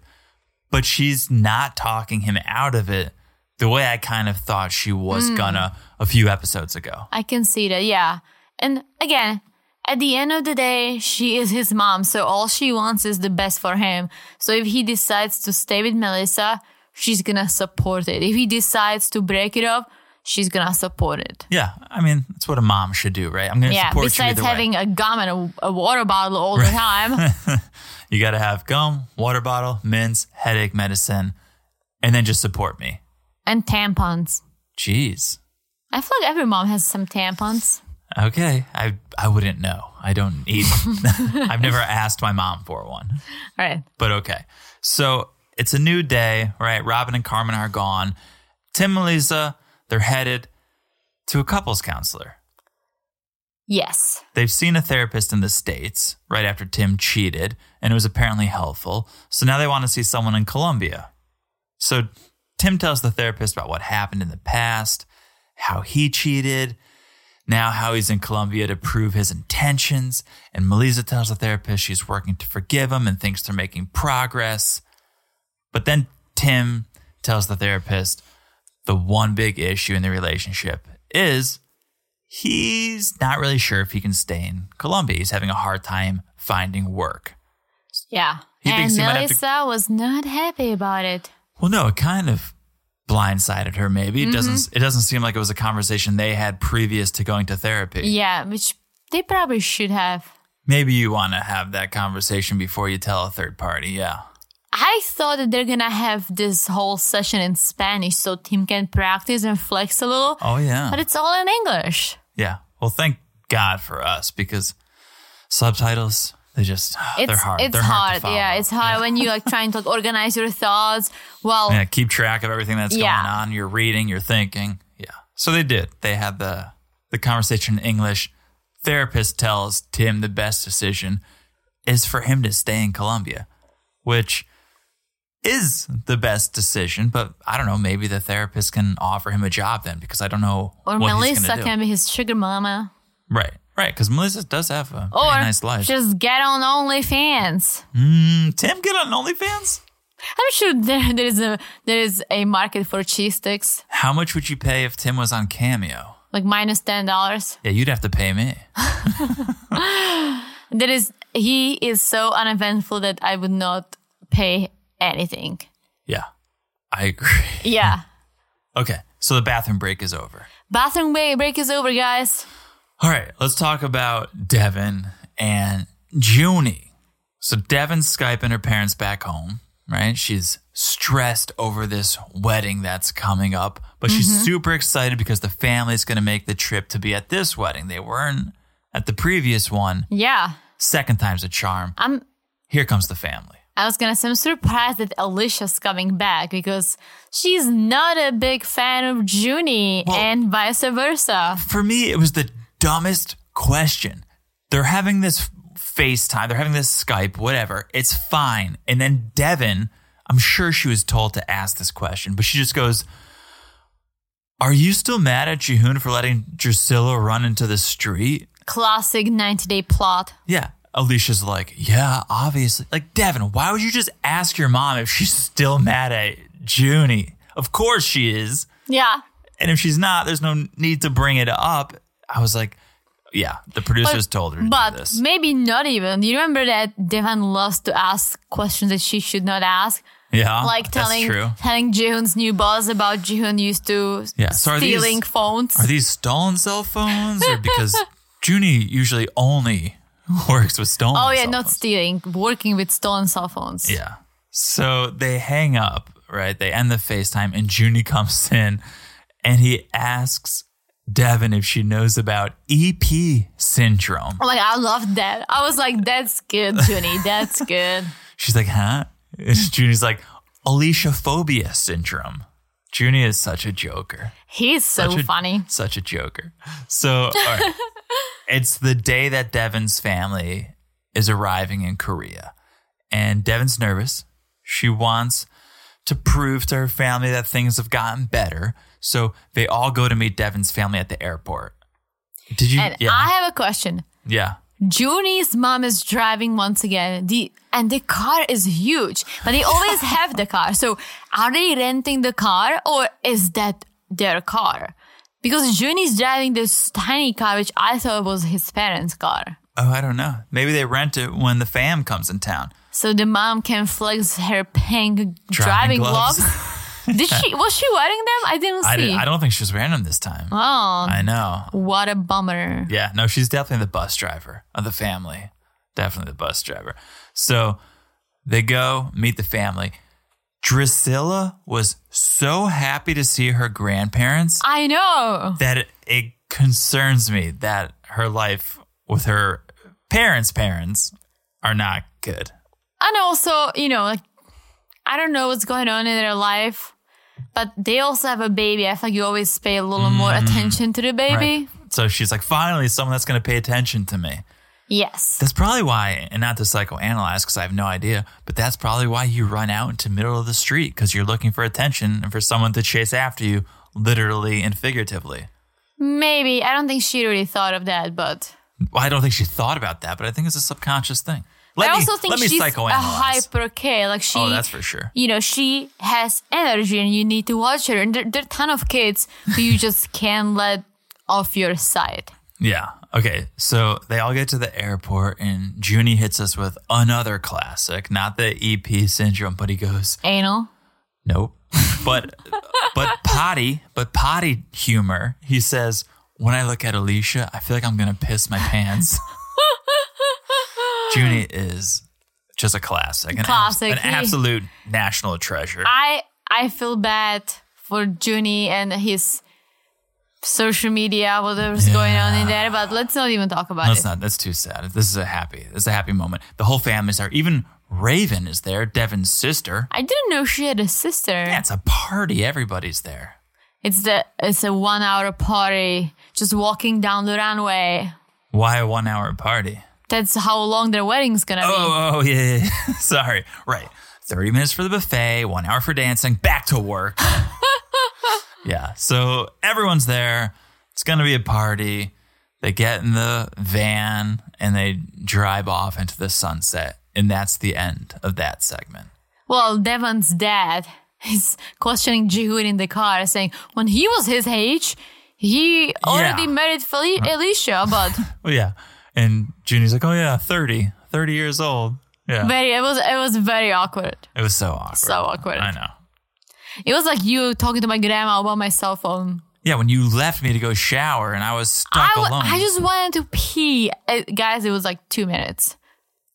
but she's not talking him out of it the way I kind of thought she was hmm. gonna a few episodes ago. I can see that, yeah. And again, at the end of the day, she is his mom, so all she wants is the best for him. So if he decides to stay with Melyza, she's gonna support it. If he decides to break it up, she's gonna support it. Yeah, I mean, that's what a mom should do, right? I'm to Yeah, support you besides either way. having a gum and a, a water bottle all the time. [laughs] You got to have gum, water bottle, mints, headache medicine, and then just support me. and tampons. Jeez. I feel like every mom has some tampons. Okay, I I wouldn't know. I don't need. [laughs] I've never asked my mom for one, Right. but okay. So it's a new day, right? Robin and Carmen are gone. Tim and Lisa, they're headed to a couples counselor. Yes. They've seen a therapist in the States right after Tim cheated, and it was apparently helpful. So now they want to see someone in Colombia. So Tim tells the therapist about what happened in the past, how he cheated, now how he's in Colombia to prove his intentions. And Melyza tells the therapist she's working to forgive him and thinks they're making progress. But then Tim tells the therapist the one big issue in the relationship is he's not really sure if he can stay in Colombia. He's having a hard time finding work. Yeah. He and thinks he might have to- Melyza was not happy about it. Well, no, it kind of blindsided her. Maybe it mm-hmm. doesn't. It doesn't seem like it was a conversation they had previous to going to therapy. Yeah, which they probably should have. Maybe you want to have that conversation before you tell a third party. Yeah. I thought that they're gonna have this whole session in Spanish so Tim can practice and flex a little, Oh yeah. but it's all in English. yeah. Well, thank God for us because subtitles they just It's they're hard. it's they're hard. hard. yeah, it's hard when you like trying to like, organize your thoughts. Well, Yeah, keep track of everything that's Yeah. going on. You're reading, you're thinking. Yeah. So they did. They had the the conversation in English. Therapist tells Tim the best decision is for him to stay in Colombia, which is the best decision. But I don't know. Maybe the therapist can offer him a job then, because I don't know or what he's Melyza can be his sugar mama. Right. Right. Because Melyza does have a Or nice life. just get on OnlyFans. Mm, Tim, get on OnlyFans. I'm sure there, there is a there is a market for cheese sticks, How much would you pay if Tim was on Cameo? like minus ten dollars. Yeah, you'd have to pay me. [laughs] That is, he is so uneventful that I would not pay anything. Yeah, I agree. [laughs] Yeah. Okay, so the bathroom break is over. Bathroom break, is over, guys. All right, let's talk about Deavan and Junie. So Deavan's Skyping her parents back home, right? She's stressed over this wedding that's coming up, but she's mm-hmm. super excited because the family's going to make the trip to be at this wedding. They weren't at the previous one. Yeah. Second time's a charm. I'm Here comes the family. I was gonna say I'm surprised that Elicia's coming back because she's not a big fan of Junie Well- and vice versa. for me, it was the dumbest question. They're having this FaceTime, they're having this Skype, whatever. It's fine. And then Deavan, I'm sure she was told to ask this question, but she just goes, Are you still mad at Jihoon for letting Drascilla run into the street? Classic 90 day plot. Yeah. Elicia's like, Yeah, obviously. Like, Deavan, why would you just ask your mom if she's still mad at Junie? Of course she is. Yeah. And if she's not, there's no need to bring it up. I was like, yeah, the producers told her to do But maybe not even. Do you remember that Deavan loves to ask questions that she should not ask? Yeah, like telling telling Jihoon's new boss about Jihoon used to Yeah, so are these- stealing phones. Are these stolen cell phones, or because [laughs] Junie usually only [laughs] works with stolen? oh yeah, not phones? stealing, working with stolen cell phones. Yeah. So they hang up, right? They end the FaceTime, and Junie [laughs] comes in, and he asks Deavan if she knows about EP syndrome. Oh like I love that. I was like, that's good, Junie. That's [laughs] good. She's like, huh? And Junie's like, Elicia phobia syndrome. Junie is such a joker. He's so Such a- funny. Such a joker. So, right. [laughs] it's the day that Deavan's family is arriving in Korea. And Deavan's nervous. She wants to prove to her family that things have gotten better. So they all go to meet Deavan's family at the airport. Did you? And yeah. I have a question. yeah. Junie's mom is driving once again. The and the car is huge, but they always [laughs] have the car. So are they renting the car or is that their car? Because Junie's driving this tiny car, which I thought was his parents' car. Oh, I don't know. Maybe they rent it when the fam comes in town. So the mom can flex her pink Driving driving, gloves. gloves. [laughs] Did she? Was she wearing them? I didn't I, see. di- I don't think she was them this time. oh, I know. what a bummer! Yeah, no, she's definitely the bus driver of the family. Definitely the bus driver. So they go meet the family. Drascilla was so happy to see her grandparents I know. that it, it concerns me that her life with her parents' parents are not good. And also, you know, like I don't know what's going on in their life, but they also have a baby. I feel like you always pay a little more mm, attention to the baby. Right? So she's like, finally, someone that's going to pay attention to me. Yes. That's probably why, and not to psychoanalyze because I have no idea, but that's probably why you run out into middle of the street because you're looking for attention and for someone to chase after you, literally and figuratively. Maybe. I don't think she really thought of that, but Well, I don't think she thought about that, but I think it's a subconscious thing. Let I me, also think let me she's a hyper K. Like she oh, that's for sure. you know, she has energy and you need to watch her. And there, there are a ton of kids who you [laughs] just can't let off your side. Yeah. Okay. So they all get to the airport, and Junie hits us with another classic, not the EP syndrome, but he goes, Anal. Nope. [laughs] But but potty, but potty humor. He says, "When I look at Elicia, I feel like I'm gonna piss my pants." [laughs] Junie is just a classic, an, abs- Classic. an He- absolute national treasure. I I feel bad for Junie and his social media, whatever's going on in there, but let's not even talk about it. That's not. That's too sad. This is a happy. This is a happy moment. The whole family's there. Even Raven is there. Deavan's sister. I didn't know she had a sister. Yeah, it's a party. Everybody's there. It's the it's a one hour party, just walking down the runway. Why a one-hour party? That's how long their wedding's gonna be. Oh, oh, yeah, yeah, yeah. [laughs] Sorry. Right. 30 minutes for the buffet, one hour for dancing, back to work. [laughs] yeah. So everyone's there. It's going to be a party. They get in the van and they drive off into the sunset. And that's the end of that segment. Well, Deavan's dad is questioning Jihoon in the car, saying when he was his age, he already Yeah. married Feli- Elicia, but [laughs] Well, yeah. And Junie's like, oh, yeah, 30, 30 years old. Yeah. very it was it was very awkward. it was so awkward. So awkward. I know. It was like you talking to my grandma about my cell phone. Yeah, when you left me to go shower and I was stuck I, wa- alone, I just wanted to pee. Uh, guys, it was like two minutes.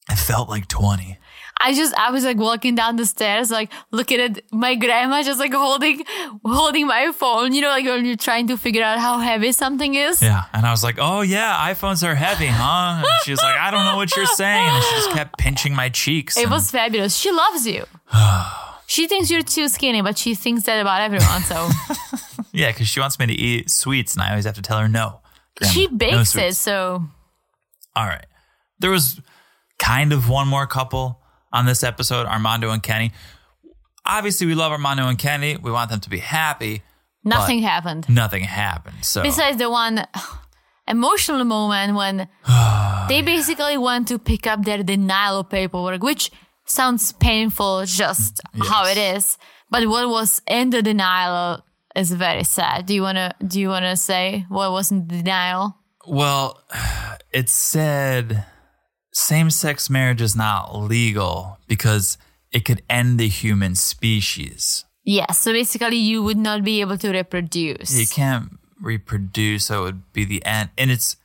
I felt like 20. I just I was like walking down the stairs, like looking at my grandma, just like holding holding my phone. You know, like when you're trying to figure out how heavy something is. Yeah. And I was like, oh, yeah, iPhones are heavy, huh? And [laughs] she was like, I don't know what you're saying. And she just kept pinching my cheeks. It and- was fabulous. She loves you. [sighs] [sighs] [sighs] she thinks you're too skinny, but she thinks that about everyone. So [laughs] yeah, because she wants me to eat sweets, and I always have to tell her no. Grandma, she no bakes it. So All right. There was kind of one more couple on this episode, Armando and Kenny. Obviously, we love Armando and Kenny. We want them to be happy. nothing happened. Nothing happened. So Besides the one [sighs] emotional moment when [sighs] they basically went to pick up their denial paperwork, which sounds painful just how it is. But what was in the denial is very sad. Do you wanna do you wanna say what was in the denial? Well, [sighs] it said same sex marriage is not legal because it could end the human species. Yes, so basically you would not be able to reproduce. You can't reproduce, so it would be the end. And it's,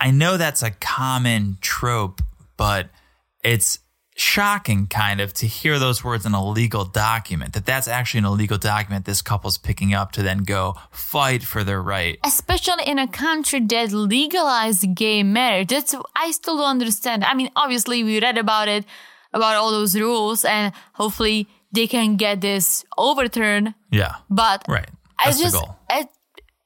I know that's a common trope, but it's shocking kind of to hear those words in a legal document that that's actually an illegal document this couple's picking up to then go fight for their right especially in a country that legalized gay marriage. That's I still don't understand. I mean, obviously we read about it, about all those rules, and hopefully they can get this overturned. Yeah. But Right. I just the goal. it,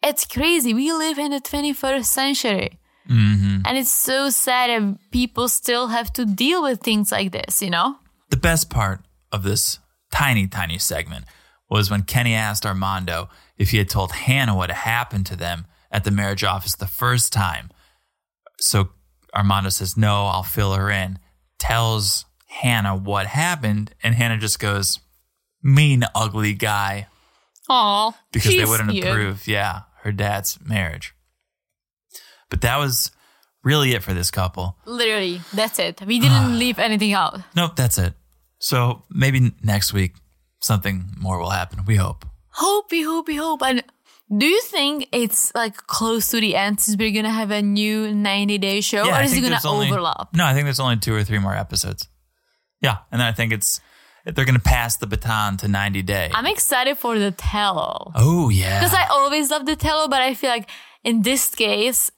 it's crazy. We live in the 21st century. Mm-hmm. And it's so sad that people still have to deal with things like this, you know? The best part of this tiny, tiny segment was when Kenny asked Armando if he had told Hannah what happened to them at the marriage office the first time. So Armando says, No, I'll fill her in. Tells Hannah what happened, and Hannah just goes, Mean, ugly guy. Aw. Because they wouldn't cute. approve, yeah, her dad's marriage. But that was really it for this couple. Literally, that's it. We didn't [sighs] leave anything out. Nope, that's it. So maybe next week something more will happen. We hope. Hope, we hope, we hope. And do you think it's like close to the end since we're gonna have a new 90 day show? Yeah, or is it gonna only- overlap? No, I think there's only two or three more episodes. Yeah, and then I think it's they're to pass the baton to 90 day. I'm excited for the tell oh yeah. Because I always love the tell but I feel like in this case,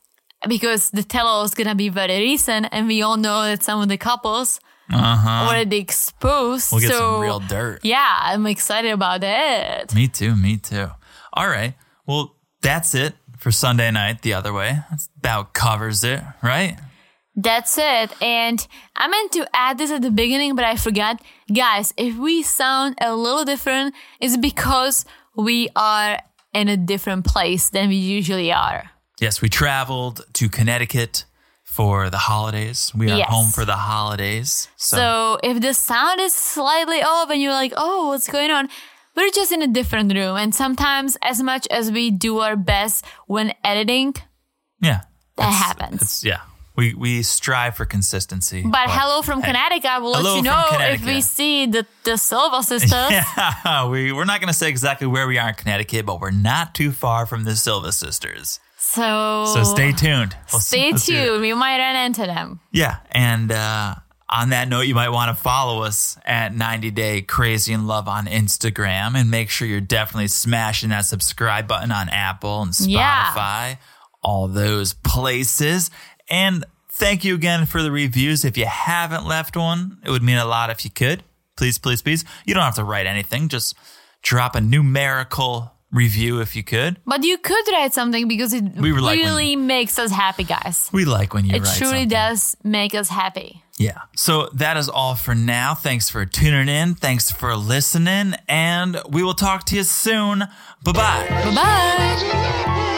because the tell is gonna be very recent, and we all know that some of the couples uh-huh. already exposed. We'll get so some real dirt. yeah, I'm excited about it. Me too, me too. All right. Well, that's it for Sunday night the other way. That's about covers it, right? That's it. And I meant to add this at the beginning, but I forgot. Guys, if we sound a little different, it's because we are in a different place than we usually are. Yes, we traveled to Connecticut for the holidays. We are Yes. home for the holidays. So, So if the sound is slightly off and you're like, oh, what's going on? We're just in a different room. And sometimes, as much as we do our best when editing, yeah. that it's- happens. It's, yeah. We we strive for consistency. But hello from hey. Connecticut. We'll let you know if we see the, the Silva [laughs] sisters. Yeah, we we're not going to say exactly where we are in Connecticut, but we're not too far from the Silva sisters. So, So stay tuned. We'll stay it. tuned. We might run into them. Yeah, and uh, on that note, you might want to follow us at 90 Day Crazy in Love on Instagram, and make sure you're definitely smashing that subscribe button on Apple and Yeah. Spotify, all those places. And thank you again for the reviews. If you haven't left one, it would mean a lot if you could. Please, please, please. You don't have to write anything. Just drop a numerical review if you could. But you could write something because it We like really makes us happy, guys. We like when you It write truly something. does make us happy. Yeah. So that is all for now. Thanks for tuning in. Thanks for listening. And we will talk to you soon. Bye bye. Bye bye.